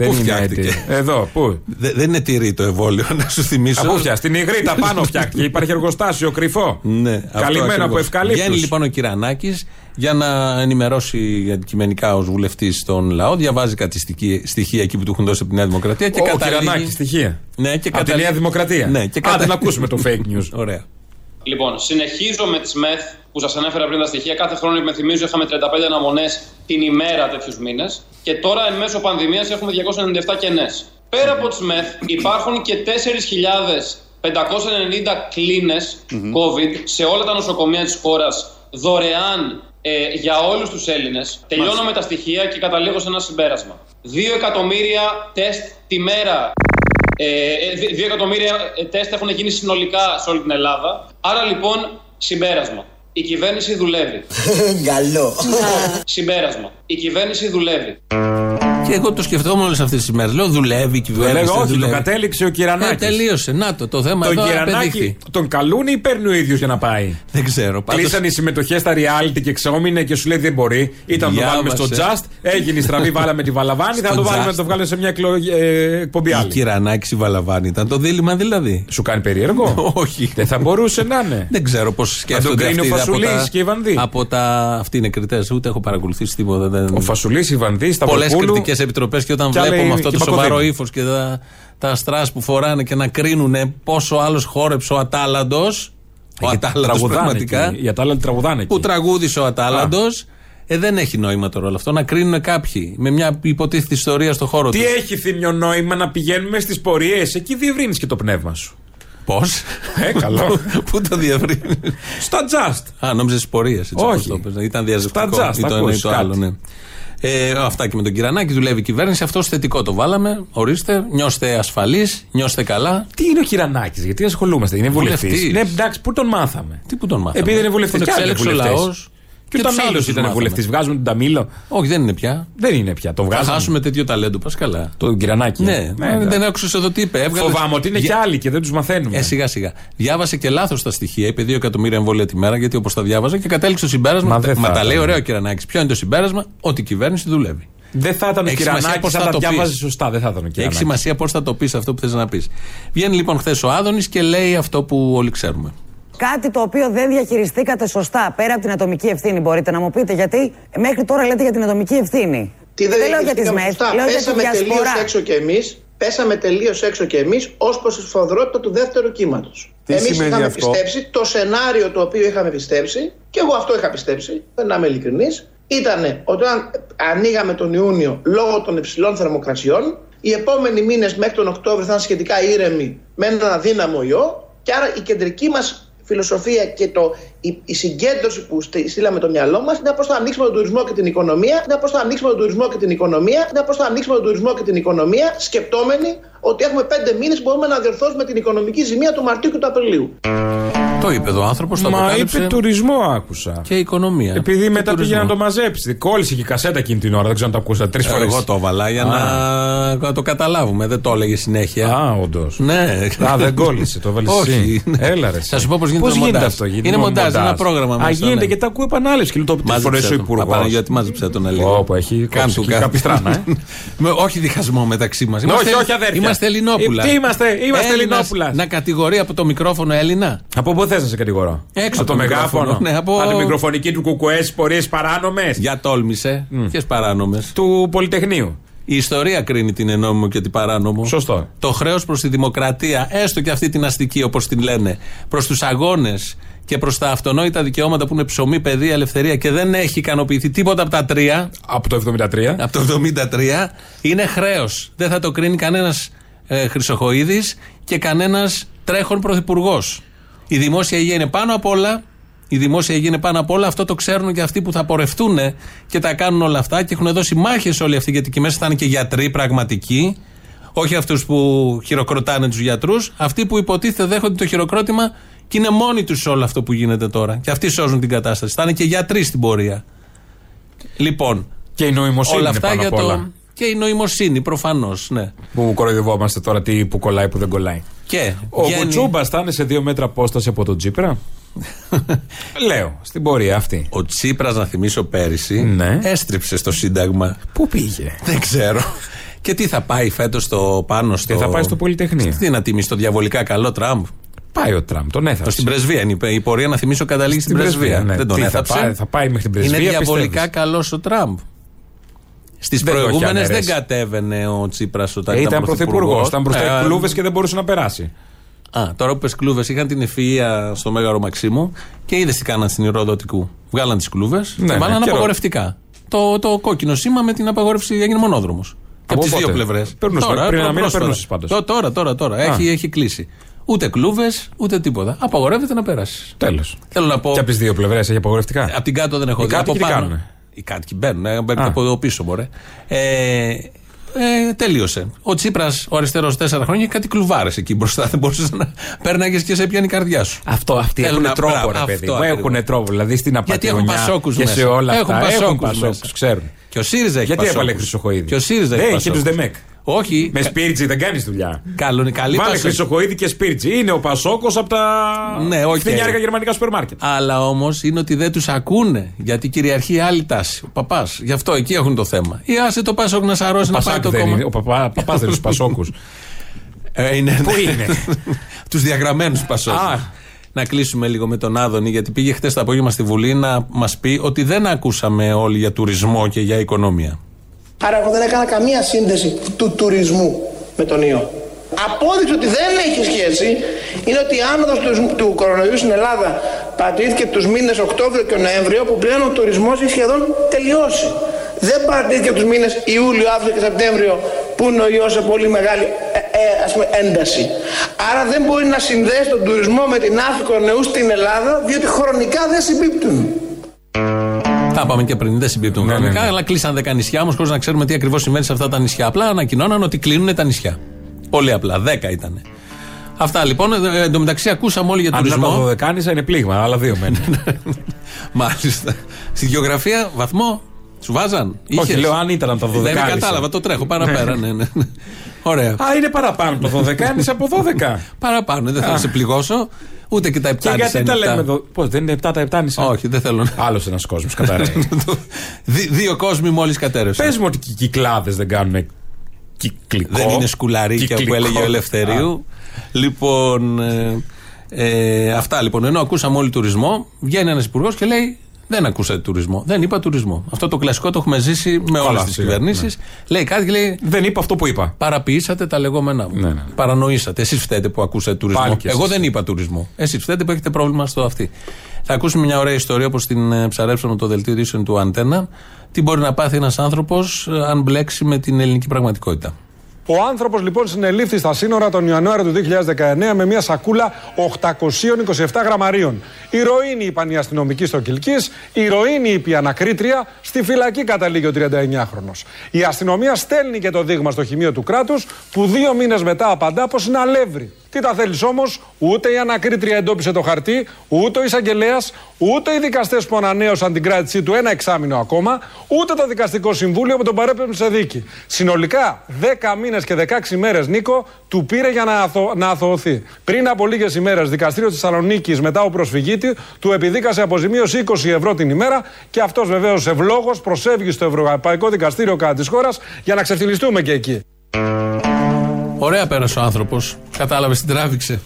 Δεν πού φτιάχτηκε; Εδώ, πού; δεν είναι τυρί το εμβόλιο, <laughs> να σου θυμίσω. Από πια, στην Ιγρήτα πάνω φτιάχτηκε. Υπάρχει εργοστάσιο κρυφό. Ναι, Καλυμμένο από ευκαλύπτους. Βγαίνει λοιπόν ο Κυρανάκης για να ενημερώσει αντικειμενικά ως βουλευτής τον λαό. Διαβάζει κάτι στοιχεία εκεί που του έχουν δώσει από τη Νέα Δημοκρατία. Και ο Κυρανάκη, στοιχεία. Ναι, και από τη Νέα Δημοκρατία. Ναι, και κατα... Άντε να ακούσουμε το fake news. <laughs> Ωραία. Λοιπόν, συνεχίζω με τις ΜΕΘ που σας ανέφερα πριν τα στοιχεία. Κάθε χρόνο, υπενθυμίζω, είχαμε 35 αναμονές την ημέρα τέτοιους μήνες. Και τώρα, εν μέσω πανδημίας, έχουμε 297 κενές. Πέρα από τις ΜΕΘ, υπάρχουν και 4.590 κλίνες COVID σε όλα τα νοσοκομεία της χώρας δωρεάν ε, για όλους τους Έλληνες. Τελειώνω με τα στοιχεία και καταλήγω σε ένα συμπέρασμα. 2 εκατομμύρια τεστ τη μέρα. Ε, 2 ε, εκατομμύρια ε, τεστ έχουν γίνει συνολικά σε όλη την Ελλάδα. Άρα λοιπόν, συμπέρασμα. Η κυβέρνηση δουλεύει. <laughs> Καλό. Συμπέρασμα. Η κυβέρνηση δουλεύει. Και εγώ το σκεφτόμουν όλες αυτές τις μέρες. Λέω δουλεύει η κυβέρνηση. Λέω, όχι, δουλεύει. το κατέληξε ο Κυρανάκης. Ε, τελείωσε. Να το, το θέμα τον εδώ Κυρανάκη τον καλούν ή παίρνει ο ίδιος για να πάει; Δεν ξέρω. Πάντως... Κλείσαν οι συμμετοχές στα reality και ξεόμεινε και σου λέει δεν μπορεί. Ήταν να το βάλουμε στο Just, έγινε η στραβή, βάλαμε τη Βαλαβάνη, θα το βάλουμε να το βγάλουμε σε μια ε, εκπομπή άλλη. Η Κυρανάκης η Βαλαβάνη ήταν το δίλημα δηλαδή. Σου κάνει περίεργο; <laughs> όχι. Δεν θα μπορούσε να είναι. Δεν ξέρω πώς σκέφτονται. Να τον κρίνει ο Φασουλής και η Βανδί. Από τα. Αυτοί είναι κριτέ, ούτε έχω παρακολουθήσει τίποτα. Ο Φασουλής, η Βανδί, τα Πολλές κριτικές επιτροπές και όταν βλέπουμε αυτό το σοβαρό ύφος και τα, τα στρας που φοράνε και να κρίνουν πόσο άλλος χόρεψε ο Ατάλαντος. Ο Ατάλαντος πραγματικά. Οι Ατάλαντοι τραγουδάνε. Που τραγούδισε ο Ατάλαντος. Ε, δεν έχει νόημα τώρα όλο αυτό. Να κρίνουν κάποιοι με μια υποτίθετη ιστορία στο χώρο τους. Τι έχει θύμιο νόημα να πηγαίνουμε στις πορείες; Εκεί διευρύνεις και το πνεύμα σου. Πώς; Ε, καλό. <laughs> Πού το διευρύνεις; Στα just. Α, νόμιζες πορείες. Όχι. Ήταν διαζευτικό. Στα just. Ή το ένα ή το άλλο, ναι. Ε, αυτά και με τον Κυρανάκη δουλεύει η κυβέρνηση. Αυτός θετικό το βάλαμε. Ορίστε, νιώστε ασφαλείς, νιώστε καλά. Τι είναι ο Κυρανάκης, γιατί ασχολούμαστε, είναι βουλευτής. Ναι, εντάξει, πού τον μάθαμε; Τι που τον μάθαμε; Επειδή είναι βουλευτής. Τον ο λαός. Και, και ο Ταμίλο ήταν βουλευτής. Βγάζουμε τον Ταμίλο. Όχι, δεν είναι πια. Δεν είναι πια. Το βγάζουμε. Θα χάσουμε τέτοιο ταλέντο, πας καλά. Το Κυρανάκι. Ναι, ναι, ναι. δεν άκουσε εδώ τι είπε. Έβγαλε... Φοβάμαι ότι είναι Για... και άλλοι και δεν τους μαθαίνουμε. Ε, σιγά σιγά. Διάβασε και λάθος τα στοιχεία. Είπε 2 εκατομμύρια εμβόλια τη μέρα, γιατί όπως τα διάβαζα και κατέληξε το συμπέρασμα. Μα, Μα τα λέει ωραίο ο Κυρανάκης. Ποιο είναι το συμπέρασμα, ότι η κυβέρνηση δουλεύει. Δεν θα ήταν ο Κυρανάκης, θα τα διάβαζε σωστά. Δεν θα ήταν ο Έχει σημασία πώς θα το πεις αυτό που θες να πεις. Βγαίνει λοιπόν χθες ο Άδωνης και λέει αυτό που όλοι ξέρουμε. Κάτι το οποίο δεν διαχειριστήκατε σωστά πέρα από την ατομική ευθύνη, μπορείτε να μου πείτε γιατί μέχρι τώρα λέτε για την ατομική ευθύνη. Τι δεν, δεν λέω για τις ΜΕΘ, λέω Πέσαμε για τελείως έξω κι εμείς, πέσαμε τελείως έξω κι εμείς ως προς τη σφοδρότητα του δεύτερου κύματος. Εμείς είχαμε αυτό; πιστέψει το σενάριο το οποίο είχαμε πιστέψει, και εγώ αυτό είχα πιστέψει, δεν να είμαι ειλικρινής, ήταν όταν ανοίγαμε τον Ιούνιο λόγω των υψηλών θερμοκρασιών, οι επόμενοι μήνες μέχρι τον Οκτώβριο θα είναι σχετικά ήρεμοι με έναν αδύναμο ιό και άρα η κεντρική μας φιλοσοφία και το, η, η συγκέντρωση που στείλαμε το μυαλό μας είναι πώς θα ανοίξουμε τον τουρισμό και την οικονομία, είναι πώς θα ανοίξουμε τον τουρισμό και την οικονομία, είναι πώς θα ανοίξουμε τον τουρισμό και την οικονομία, σκεπτόμενοι ότι έχουμε πέντε μήνες που μπορούμε να διορθώσουμε την οικονομική ζημία του Μαρτίου και του Απριλίου. Το είπε εδώ ο άνθρωπος. Το Μα είπε τουρισμό, άκουσα. Και οικονομία. Επειδή και μετά πήγε να το μαζέψει. Κόλλησε και η κασέτα εκείνη την ώρα, δεν ξέρω αν το ακούσατε τρεις φορές. Εγώ το έβαλα για να... το καταλάβουμε. Δεν το έλεγε συνέχεια. Α, όντως. Ναι. Α, δεν κόλλησε, το έβαλες εσύ. Έλα, ρε. Θα σου πω πώς γίνεται, πώς γίνεται αυτό. Γίνεται είναι μοντάζ, ένα πρόγραμμα. Α, γίνεται και τα ακούει επανάληψη. Και το τρει φορές ο υπουργός. Γιατί μάζεψε τον Ελλήνο. Όπου έχει καπιστράνα. <laughs> Όχι διχασμό μεταξύ μας. Όχι, όχι αδέρφια. Είμαστε Ελληνόπουλα. Τι είμαστε, είμαστε Ελληνόπουλας. Να κατηγορεί από το μικρόφωνο Έλληνα. Από πού θες να σε κατηγορώ. Έξω από το μεγάφωνο. Ναι, από... από τη μικροφωνική του κουκουές πορείες παράνομες. Για τόλμησε. Mm. Ποιες παράνομες; Του Πολυτεχνείου. Η ιστορία κρίνει την ενόμιμο και την παράνομο. Σωστό. Το χρέος προς τη δημοκρατία, έστω και αυτή την αστική όπως την λένε, προς τους αγώνες και προς τα αυτονόητα δικαιώματα που είναι ψωμί, παιδεία, ελευθερία και δεν έχει ικανοποιηθεί τίποτα από τα τρία. Από το 73. Από το 73 είναι χρέος. Δεν θα το κρίνει κανένας ε, Χρυσοχοίδης και κανένας τρέχον πρωθυπουργός. Η δημόσια υγεία είναι πάνω απ' όλα. Η δημόσια υγεία είναι πάνω απ' όλα. Αυτό το ξέρουν και αυτοί που θα πορευτούν και τα κάνουν όλα αυτά και έχουν δώσει μάχες όλοι αυτοί γιατί εκεί μέσα θα είναι και γιατροί πραγματικοί. Όχι αυτούς που χειροκροτάνε τους γιατρούς, αυτοί που υποτίθεται δέχονται το χειροκρότημα και είναι μόνοι τους σε όλο αυτό που γίνεται τώρα. Και αυτοί σώζουν την κατάσταση. Θα είναι και γιατροί στην πορεία. Λοιπόν. Και η νοημοσύνη όλα αυτά για το. Και η νοημοσύνη, προφανώς. Ναι. Που κοροϊδευόμαστε τώρα τι που κολλάει, που δεν κολλάει. Και ο βγαίνει... Κουτσούμπα θα είναι σε δύο μέτρα απόσταση από τον Τσίπρα; <laughs> Λέω, στην πορεία αυτή. Ο Τσίπρας, να θυμίσω πέρυσι, ναι. έστριψε στο Σύνταγμα. Πού πήγε; Δεν ξέρω. Και τι θα πάει φέτος στο πάνω στο. Τι θα πάει στο Πολυτεχνείο; Τι να τιμήσει το διαβολικά καλό Τραμπ. Πάει ο Τραμπ, τον έθαψε. Στην πρεσβεία είναι η πορεία, να θυμίσω, καταλήγει στην, στην πρεσβεία. Ναι. Δεν τον έθαψε. Θα πάει, θα πάει μέχρι την πρεσβεία. Είναι διαβολικά καλός ο Τραμπ. Στις προηγούμενες δεν κατέβαινε ο Τσίπρας όταν ε, ήταν, ήταν πρωθυπουργός. Ήταν μπροστά ε, κλούβες και δεν μπορούσε να περάσει. Α, τώρα που πες κλούβες, είχαν την ευφυα στο Μέγαρο Μαξίμου και είδες τι κάναν στην Ηροδοτικού. Βγάλαν τις κλούβες ναι, και ναι, βάλαν ναι, απαγορευτικά. Το, το κόκκινο σήμα με την απαγόρευση έγινε μονόδρομος. Και από τις δύο πλευρές. Τώρα, πριν ένα μήνα περνούσε πάντω. Τώρα, τώρα, τώρα. Έχει, έχει κλείσει. Ούτε κλούβες, ούτε τίποτα. Απαγορεύεται να περάσεις. Τέλος. Θέλω να πω. Και από τις δύο πλευρές έχει απαγορευτικά; Από την κάτω δεν έχω δει. Από πάνω. Οι κάτοικοι μπαίνουν, ε, μπαίνουν από εδώ πίσω, μπορεί. Ε, ε, τελείωσε. Ο Τσίπρας, ο αριστερός, τέσσερα χρόνια κάτι κλουβάρες εκεί μπροστά. Δεν μπορούσες να πέρναγε και σε πιάνει η καρδιά σου. Αυτό, αυτοί έχουν τρόπο, ρε παιδί μου. Έχουν τρόπο. Δηλαδή στην απαταιωνιά και σε όλα αυτά. Έχουν πασόκους, ξέρουν. Και ο ΣΥΡΙΖΑ έχει Γιατί έβαλε Χρυσοχοίδη; Και ο ΣΥΡΙΖΑ έχει. Δεν, και τους ΔΕΜΕΚ. Όχι. Με σπίρτζι δεν κάνεις δουλειά. Καλό, καλή Βάλε Χρυσοχοίδη και σπίρτζι. Είναι ο Πασόκος από τα ναι, okay. γερμανικά σούπερ μάρκετ. Αλλά όμως είναι ότι δεν τους ακούνε. Γιατί κυριαρχεί άλλη τάση. Ο παπάς. Γι' αυτό εκεί έχουν το θέμα. Ή άσε το Πασόκ να σαρώσει να πάει το κόμμα. Ο παπά δεν του Πασόκους. Ε, είναι, Πού είναι; <laughs> τους διαγραμμένους Πασόκους. Να κλείσουμε λίγο με τον Άδωνη, γιατί πήγε χτε το απόγευμα στη Βουλή να μας πει ότι δεν ακούσαμε όλοι για τουρισμό και για οικονομία. Άρα εγώ δεν έκανα καμία σύνδεση του τουρισμού με τον ιό. Απόδειξη ότι δεν έχει σχέση είναι ότι η άνοδος του, του κορονοϊού στην Ελλάδα παρατηρήθηκε τους μήνες Οκτώβριο και Νοέμβριο που πλέον ο τουρισμός έχει σχεδόν τελειώσει. Δεν παρατηρήθηκε τους μήνες Ιούλιο, Αύριο και Σεπτέμβριο που είναι ο ιός σε πολύ μεγάλη ε, ε, ας πούμε, ένταση. Άρα δεν μπορεί να συνδέσει τον τουρισμό με την άφη κορονοϊού στην Ελλάδα διότι χρονικά δεν συμπίπτουν. Τα είπαμε και πριν, δεν συμπίπτουν ναι, χρονικά, ναι, ναι. αλλά κλείσαν 10 νησιά όμως χωρίς να ξέρουμε τι ακριβώς συμβαίνει σε αυτά τα νησιά. Απλά ανακοινώναν ότι κλείνουν τα νησιά. Πολύ απλά, 10 ήταν. Αυτά λοιπόν. Ε, εν τω μεταξύ ακούσαμε όλοι για τουρισμό. Αν το δεκάνησα είναι πλήγμα, άλλα δύο μένουν. Μάλιστα. Στη γεωγραφία, βαθμό, σου βάζαν. Όχι, λέω αν ήταν από το 12. Δεν κατάλαβα, το τρέχω παραπέρα. ναι, ναι. Ωραία. Α, είναι παραπάνω το 12, από 12. <laughs> παραπάνω, δεν θέλω να σε πληγώσω. Ούτε και τα 7 Και γιατί τα λέμε εδώ. Πώς, δεν είναι 7 τα 7 νησιά. Όχι, δεν θέλω να. Άλλος ένας κόσμος καταραίει. <laughs> Δύο κόσμοι μόλις κατέρευσαν. Πες μου ότι οι κυκλάδες δεν κάνουν κυκλικό. Δεν είναι σκουλαρίκια που έλεγε ο Ελευθερίου. Λοιπόν. Ε, ε, αυτά λοιπόν. Ενώ ακούσαμε όλοι τουρισμό, βγαίνει ένας υπουργός και λέει δεν ακούσατε τουρισμό. Δεν είπα τουρισμό. Αυτό το κλασικό το έχουμε ζήσει με όλες τις κυβερνήσεις. Ναι. Λέει κάτι και λέει. Δεν είπα αυτό που είπα. Παραποιήσατε τα λεγόμενά μου. Ναι, ναι. Παρανοήσατε. Εσείς φταίτε που ακούσατε τουρισμό. Εγώ δεν είπα τουρισμό. Εσείς φταίτε που έχετε πρόβλημα στο αυτή. Θα ακούσουμε μια ωραία ιστορία όπως την ε, ψαρέψαμε το δελτίο του Αντένα. Τι μπορεί να πάθει ένας άνθρωπος ε, αν μπλέξει με την ελληνική πραγματικότητα. Ο άνθρωπος λοιπόν συνελήφθη στα σύνορα τον Ιανουάριο του 2019 με μια σακούλα 827 γραμμαρίων. Ηρωίνη είπαν οι αστυνομικοί στο Κυλκής, ηρωίνη είπε η ανακρίτρια, στη φυλακή καταλήγει ο 39χρονο. Η αστυνομία στέλνει και το δείγμα στο χημείο του κράτους, που δύο μήνες μετά απαντά πως είναι αλεύρι. Τι τα θέλεις όμως, ούτε η ανακρίτρια εντόπισε το χαρτί, ούτε ο εισαγγελέας, ούτε οι δικαστές που ανανέωσαν την κράτησή του ένα εξάμεινο ακόμα, ούτε το δικαστικό συμβούλιο που τον παρέπεψε σε δίκη. Συνολικά 10 μήνε και 16 μέρες, Νίκο, του πήρε για να, αθω... να αθωωθεί. Πριν από λίγες ημέρες, δικαστήριο τη Θεσσαλονίκης μετά ο προσφυγίτη του επιδίκασε αποζημίωση 20 ευρώ την ημέρα και αυτός βεβαίως ευλόγως προσέφυγε στο Ευρωπαϊκό Δικαστήριο κατά της χώρας για να ξεφτυλιστούμε και εκεί. Ωραία πέρασε ο άνθρωπος. Κατάλαβες την τράβηξε.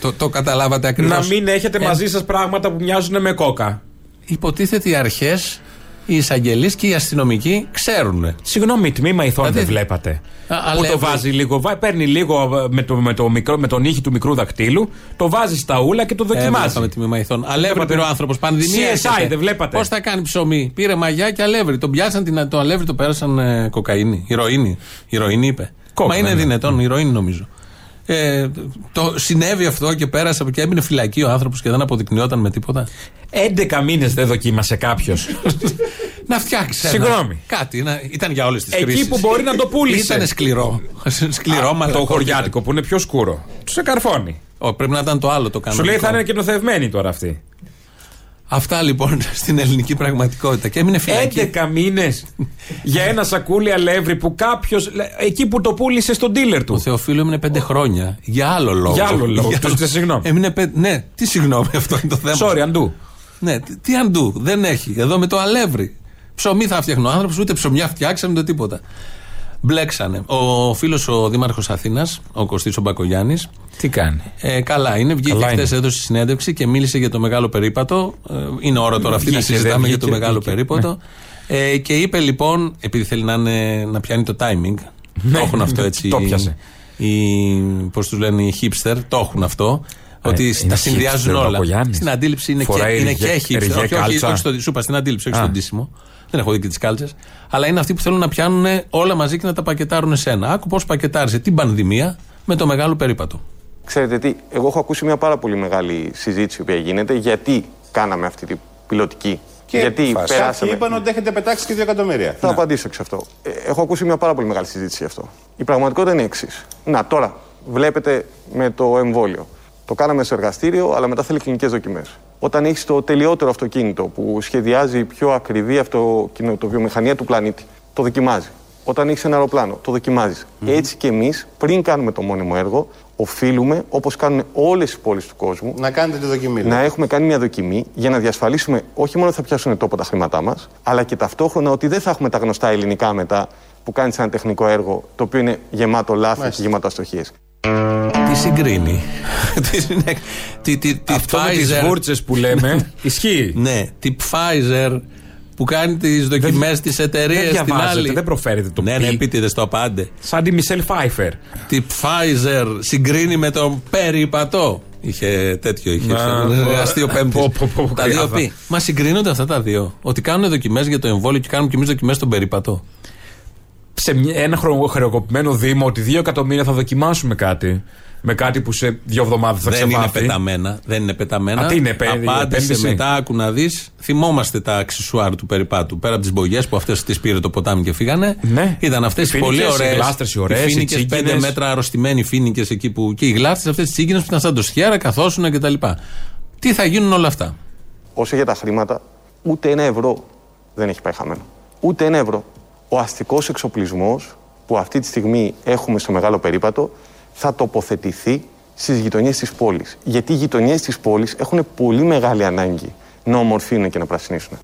Το, το καταλάβατε ακριβώς. Να μην έχετε ε, μαζί σας πράγματα που μοιάζουν με κόκα. Υποτίθεται οι αρχές, οι εισαγγελείς και οι αστυνομικοί ξέρουν. Συγγνώμη, τμήμα ηθών δηλαδή, δεν βλέπατε. Α, που το βάζει λίγο, παίρνει λίγο ε, με, το, με, το μικρό, με τον ήχη του μικρού δακτύλου, το βάζει στα ούλα και το δοκιμάζει. με τμήμα ηθών. Αλεύρι πήρε ο άνθρωπος. Πανδημία. CSI, δεν βλέπατε. Πώς θα κάνει ψωμί; Πήρε μαγιά και αλεύρι. Τον πιάσαν την, το αλεύρι, το πέρασαν ε, κοκαίνη. Ηρωίνη. Ηρωίνη είπε. Μα είναι δυνατόν, ηρωίνη νομίζω. Ε, το συνέβη αυτό και πέρασε από και έμεινε φυλακή ο άνθρωπος και δεν αποδεικνυόταν με τίποτα. 11 μήνες δεν δοκίμασε κάποιος. <laughs> να φτιάξει. Συγγνώμη. Κάτι. Να, ήταν για όλες τις Εκεί που μπορεί να το πούλησε. Ήταν σκληρό. <laughs> σκληρό, Α, Το χωριάτικο που είναι πιο σκούρο. Του εκαρφώνει. πρέπει να ήταν το άλλο το κανονικό. Σου λέει θα είναι και νοθευμένοι τώρα αυτοί. Αυτά λοιπόν <laughs> στην ελληνική πραγματικότητα. Και έμεινε φυλακή. 11 μήνες για ένα σακούλι αλεύρι που κάποιος. εκεί που το πούλησε στον dealer του. Ο Θεοφίλου έμεινε 5 χρόνια. Για άλλο λόγο. Για άλλο λόγο. Για... συγγνώμη. Έμεινε πέ... Ναι, τι συγγνώμη, <laughs> αυτό είναι το θέμα. Sorry, αντού. Ναι, τι αντού. Δεν έχει. Εδώ με το αλεύρι. Ψωμί θα φτιάχνει ο άνθρωπος, ούτε ψωμιά φτιάξαμε, ούτε τίποτα. Μπλέξανε. Ο φίλος ο Δήμαρχος Αθήνας, ο Κωστής ο Μπακογιάννης. Τι κάνει; Ε, καλά είναι. Βγήκε χθες, έδωσε συνέντευξη και μίλησε για το μεγάλο περίπατο. Ε, είναι ώρα τώρα αυτή να συζητάμε για το μεγάλο περίπατο. Ναι. Ε, και είπε λοιπόν, επειδή θέλει να, είναι, να πιάνει το timing. Ναι, το έχουν αυτό <laughs> έτσι. το πιάσε. Πώς τους λένε οι hipster, το έχουν αυτό. Ε, ότι τα συνδυάζουν όλα. Στην αντίληψη είναι και, είναι και hipster. Όχι, όχι, όχι, στο, σου στην αντίληψη, όχι στον τίσιμο. Δεν έχω δει και τις κάλτσες. Αλλά είναι αυτοί που θέλουν να πιάνουν όλα μαζί και να τα πακετάρουν σε ένα. Άκου πώς πακετάριζε την πανδημία με το μεγάλο περίπατο. Ξέρετε τι, εγώ έχω ακούσει μια πάρα πολύ μεγάλη συζήτηση που γίνεται γιατί κάναμε αυτή την πιλωτική και γιατί περάσαμε. είπαν ότι έχετε πετάξει και δύο εκατομμύρια. Θα απαντήσω σε αυτό. Ε, έχω ακούσει μια πάρα πολύ μεγάλη συζήτηση γι' αυτό. Η πραγματικότητα είναι εξής. Να, τώρα βλέπετε με το εμβόλιο. Το κάναμε στο εργαστήριο, αλλά μετά θέλει κλινικές δοκιμές. Όταν έχεις το τελειότερο αυτοκίνητο που σχεδιάζει η πιο ακριβή αυτοκινητοβιομηχανία του πλανήτη, το δοκιμάζει. Όταν έχεις ένα αεροπλάνο, το δοκιμάζεις. Mm-hmm. Έτσι και εμείς, πριν κάνουμε το μόνιμο έργο, οφείλουμε, όπως κάνουν όλες οι πόλεις του κόσμου, να κάνετε τη δοκιμή. Να έχουμε κάνει μια δοκιμή για να διασφαλίσουμε όχι μόνο ότι θα πιάσουν τόπο τα χρήματά μας, αλλά και ταυτόχρονα ότι δεν θα έχουμε τα γνωστά ελληνικά μετά που κάνει ένα τεχνικό έργο το οποίο είναι γεμάτο λάθη και γεμάτο αστοχίες. Τι συγκρίνει; <laughs> τι, τι, τι Αυτό με τις βούρτσες που λέμε <laughs> ισχύει. Ναι, τη Pfizer που κάνει τις δοκιμές της εταιρείας στην άλλη. Δεν προφέρετε το Ναι, ναι, επίτηδες το απάντε. Σαν τη Μισελ Φάιφερ. Τη Pfizer συγκρίνει με τον Περιπατό. Είχε τέτοιο, είχε αστείο πέμπτης. Τα δύο πει. Μα συγκρίνονται αυτά τα δύο. Ότι κάνουν δοκιμές για το εμβόλιο και κάνουμε κι εμείς δοκιμές στον Περιπατό σε ένα χρεοκοπημένο Δήμο ότι δύο εκατομμύρια θα δοκιμάσουμε κάτι. Με κάτι που σε δύο εβδομάδες θα ξεβάθει. Δεν είναι πεταμένα. Δεν είναι πεταμένα. Α, τι είναι, Απάντησε μετά, άκου να δεις. Θυμόμαστε τα αξισουάρ του περιπάτου. Πέρα από τις μπογιές που αυτές τις πήρε το ποτάμι και φύγανε. Ναι. Ήταν αυτές οι πολύ ωραίε. Οι ωραίες. Οι φίνικες, πέντε μέτρα αρρωστημένοι φίνικες εκεί που. και οι γλάστρες αυτές τις τσίγκινες που ήταν σαν το σχέρα, καθόσουν κτλ. Τι θα γίνουν όλα αυτά; Όσο για τα χρήματα, ούτε ένα ευρώ δεν έχει πάει χαμένο. Ούτε ένα ευρώ ο αστικός εξοπλισμός που αυτή τη στιγμή έχουμε στο Μεγάλο Περίπατο θα τοποθετηθεί στις γειτονιές της πόλης. Γιατί οι γειτονιές της πόλης έχουν πολύ μεγάλη ανάγκη να ομορφύνουν και να πρασινίσουν.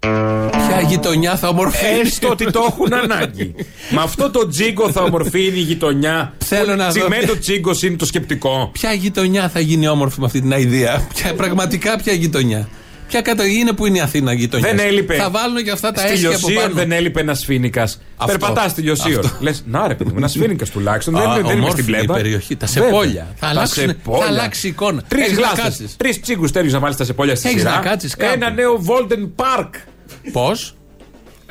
Ποια γειτονιά θα ομορφύνει; Έστω ότι το έχουν ανάγκη. Με αυτό το τζίγκο θα ομορφύνει η γειτονιά. Θέλω να δω. Τσιμέντο τζίγκο είναι το σκεπτικό. Ποια γειτονιά θα γίνει όμορφη με αυτή την ιδέα. πραγματικά ποια γειτονιά; Ποια καταγωγή είναι που είναι η Αθήνα γειτονιά. Δεν έλειπε. Θα βάλουν και αυτά τα έσχη από πάνω. δεν έλειπε ένας φίνικας. Περπατάς στη Λιωσίων. Λες, να ρε παιδί ένας <laughs> φίνικας τουλάχιστον. δεν, δεν είναι στην πλέμπα. περιοχή. Τα σεπόλια. Θα, αλλάξουν, θα αλλάξει η εικόνα. Τρεις γλάσσε. Τρεις ψύγκου τέλειου να βάλεις τα σεπόλια στη σειρά. Ένα νέο Volden Park. Πώς;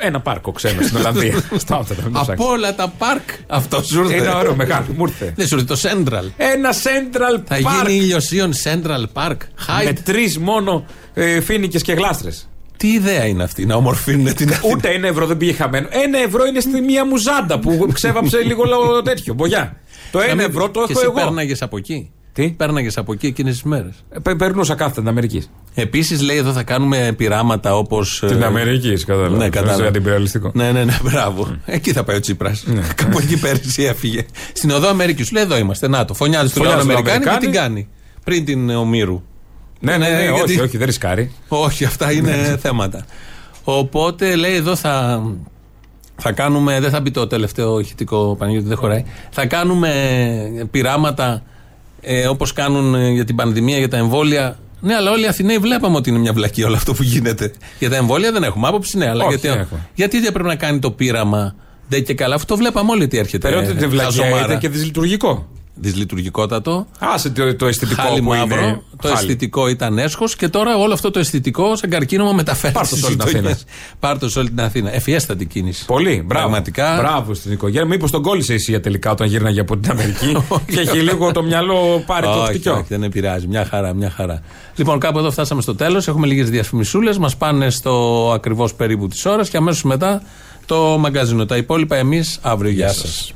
Ένα πάρκο ξένο στην Ολλανδία. <laughs> Από όλα τα πάρκ αυτός σου ήρθε. Είναι ωραίο, μεγάλο. Μου ήρθε. Δεν σου ήρθε το Central. Ένα Central Park. Θα γίνει ηλιοσίων Central Park. Με τρεις μόνο ε, φίνικες και γλάστρες. Τι ιδέα είναι αυτή να ομορφύνουν την Ούτε ένα ευρώ δεν πήγε χαμένο. Ένα ευρώ είναι στη μία μουζάντα που ξέβαψε <laughs> λίγο τέτοιο. Μπογιά. Το ένα ευρώ το έχω εγώ. Πέρναγες από εκεί; Τι; Πέρναγες από εκεί εκείνες τις μέρες. Ε, περνούσα κάθε την Αμερική. Επίσης λέει εδώ θα κάνουμε πειράματα όπως. Την ε, Αμερική, κατάλαβα. Ναι, κατάλαβα. Αντιπεριαλιστικό. Ναι, ναι, ναι, μπράβο. Mm. Εκεί θα πάει ο Τσίπρας. Ναι. <laughs> Κάπου εκεί πέρυσι έφυγε. Στην οδό Αμερικής σου λέει εδώ είμαστε. Να το. Φωνιάζει στον λαό Αμερικάνη και την κάνει. Πριν την Ομήρου. Ναι, ναι, ναι, όχι, όχι, δεν ρισκάρει. Όχι, αυτά είναι ναι. θέματα. Οπότε λέει εδώ θα, θα κάνουμε, δεν θα μπει το τελευταίο ηχητικό Παναγιώτη, δεν χωράει. Θα κάνουμε πειράματα ε, όπως κάνουν ε, για την πανδημία, για τα εμβόλια. Ναι, αλλά όλοι οι Αθηναίοι βλέπαμε ότι είναι μια βλακή όλο αυτό που γίνεται. Για τα εμβόλια δεν έχουμε άποψη, ναι, αλλά Όχι, γιατί, γιατί δεν πρέπει να κάνει το πείραμα. Δεν και καλά, αυτό το βλέπαμε όλοι ότι έρχεται. Περίοδο τη βλακία και δυσλειτουργικό δυσλειτουργικότατο. Άσε το, το αισθητικό Χάλι που μαύρο, είναι. Το Χάλι. αισθητικό ήταν έσχος και τώρα όλο αυτό το αισθητικό σαν καρκίνωμα μεταφέρει. Πάρτο σε όλη την Αθήνα. Πάρτο σε όλη την Αθήνα. Εφιέστατη κίνηση. Πολύ. Μπράβο. Πραγματικά. Μπράβο στην οικογένεια. Μήπως τον κόλλησε η τελικά όταν γύρναγε από την Αμερική <laughs> και έχει λίγο το μυαλό πάρει το χτυκιό. Όχι, δεν επηρεάζει. Μια χαρά, μια χαρά. Λοιπόν, κάπου εδώ φτάσαμε στο τέλος. Έχουμε λίγες διαφημισούλες. Μας πάνε στο ακριβώς περίπου τη ώρα και αμέσως μετά το μαγκαζίνο. Τα υπόλοιπα εμείς αύριο. Γεια σας.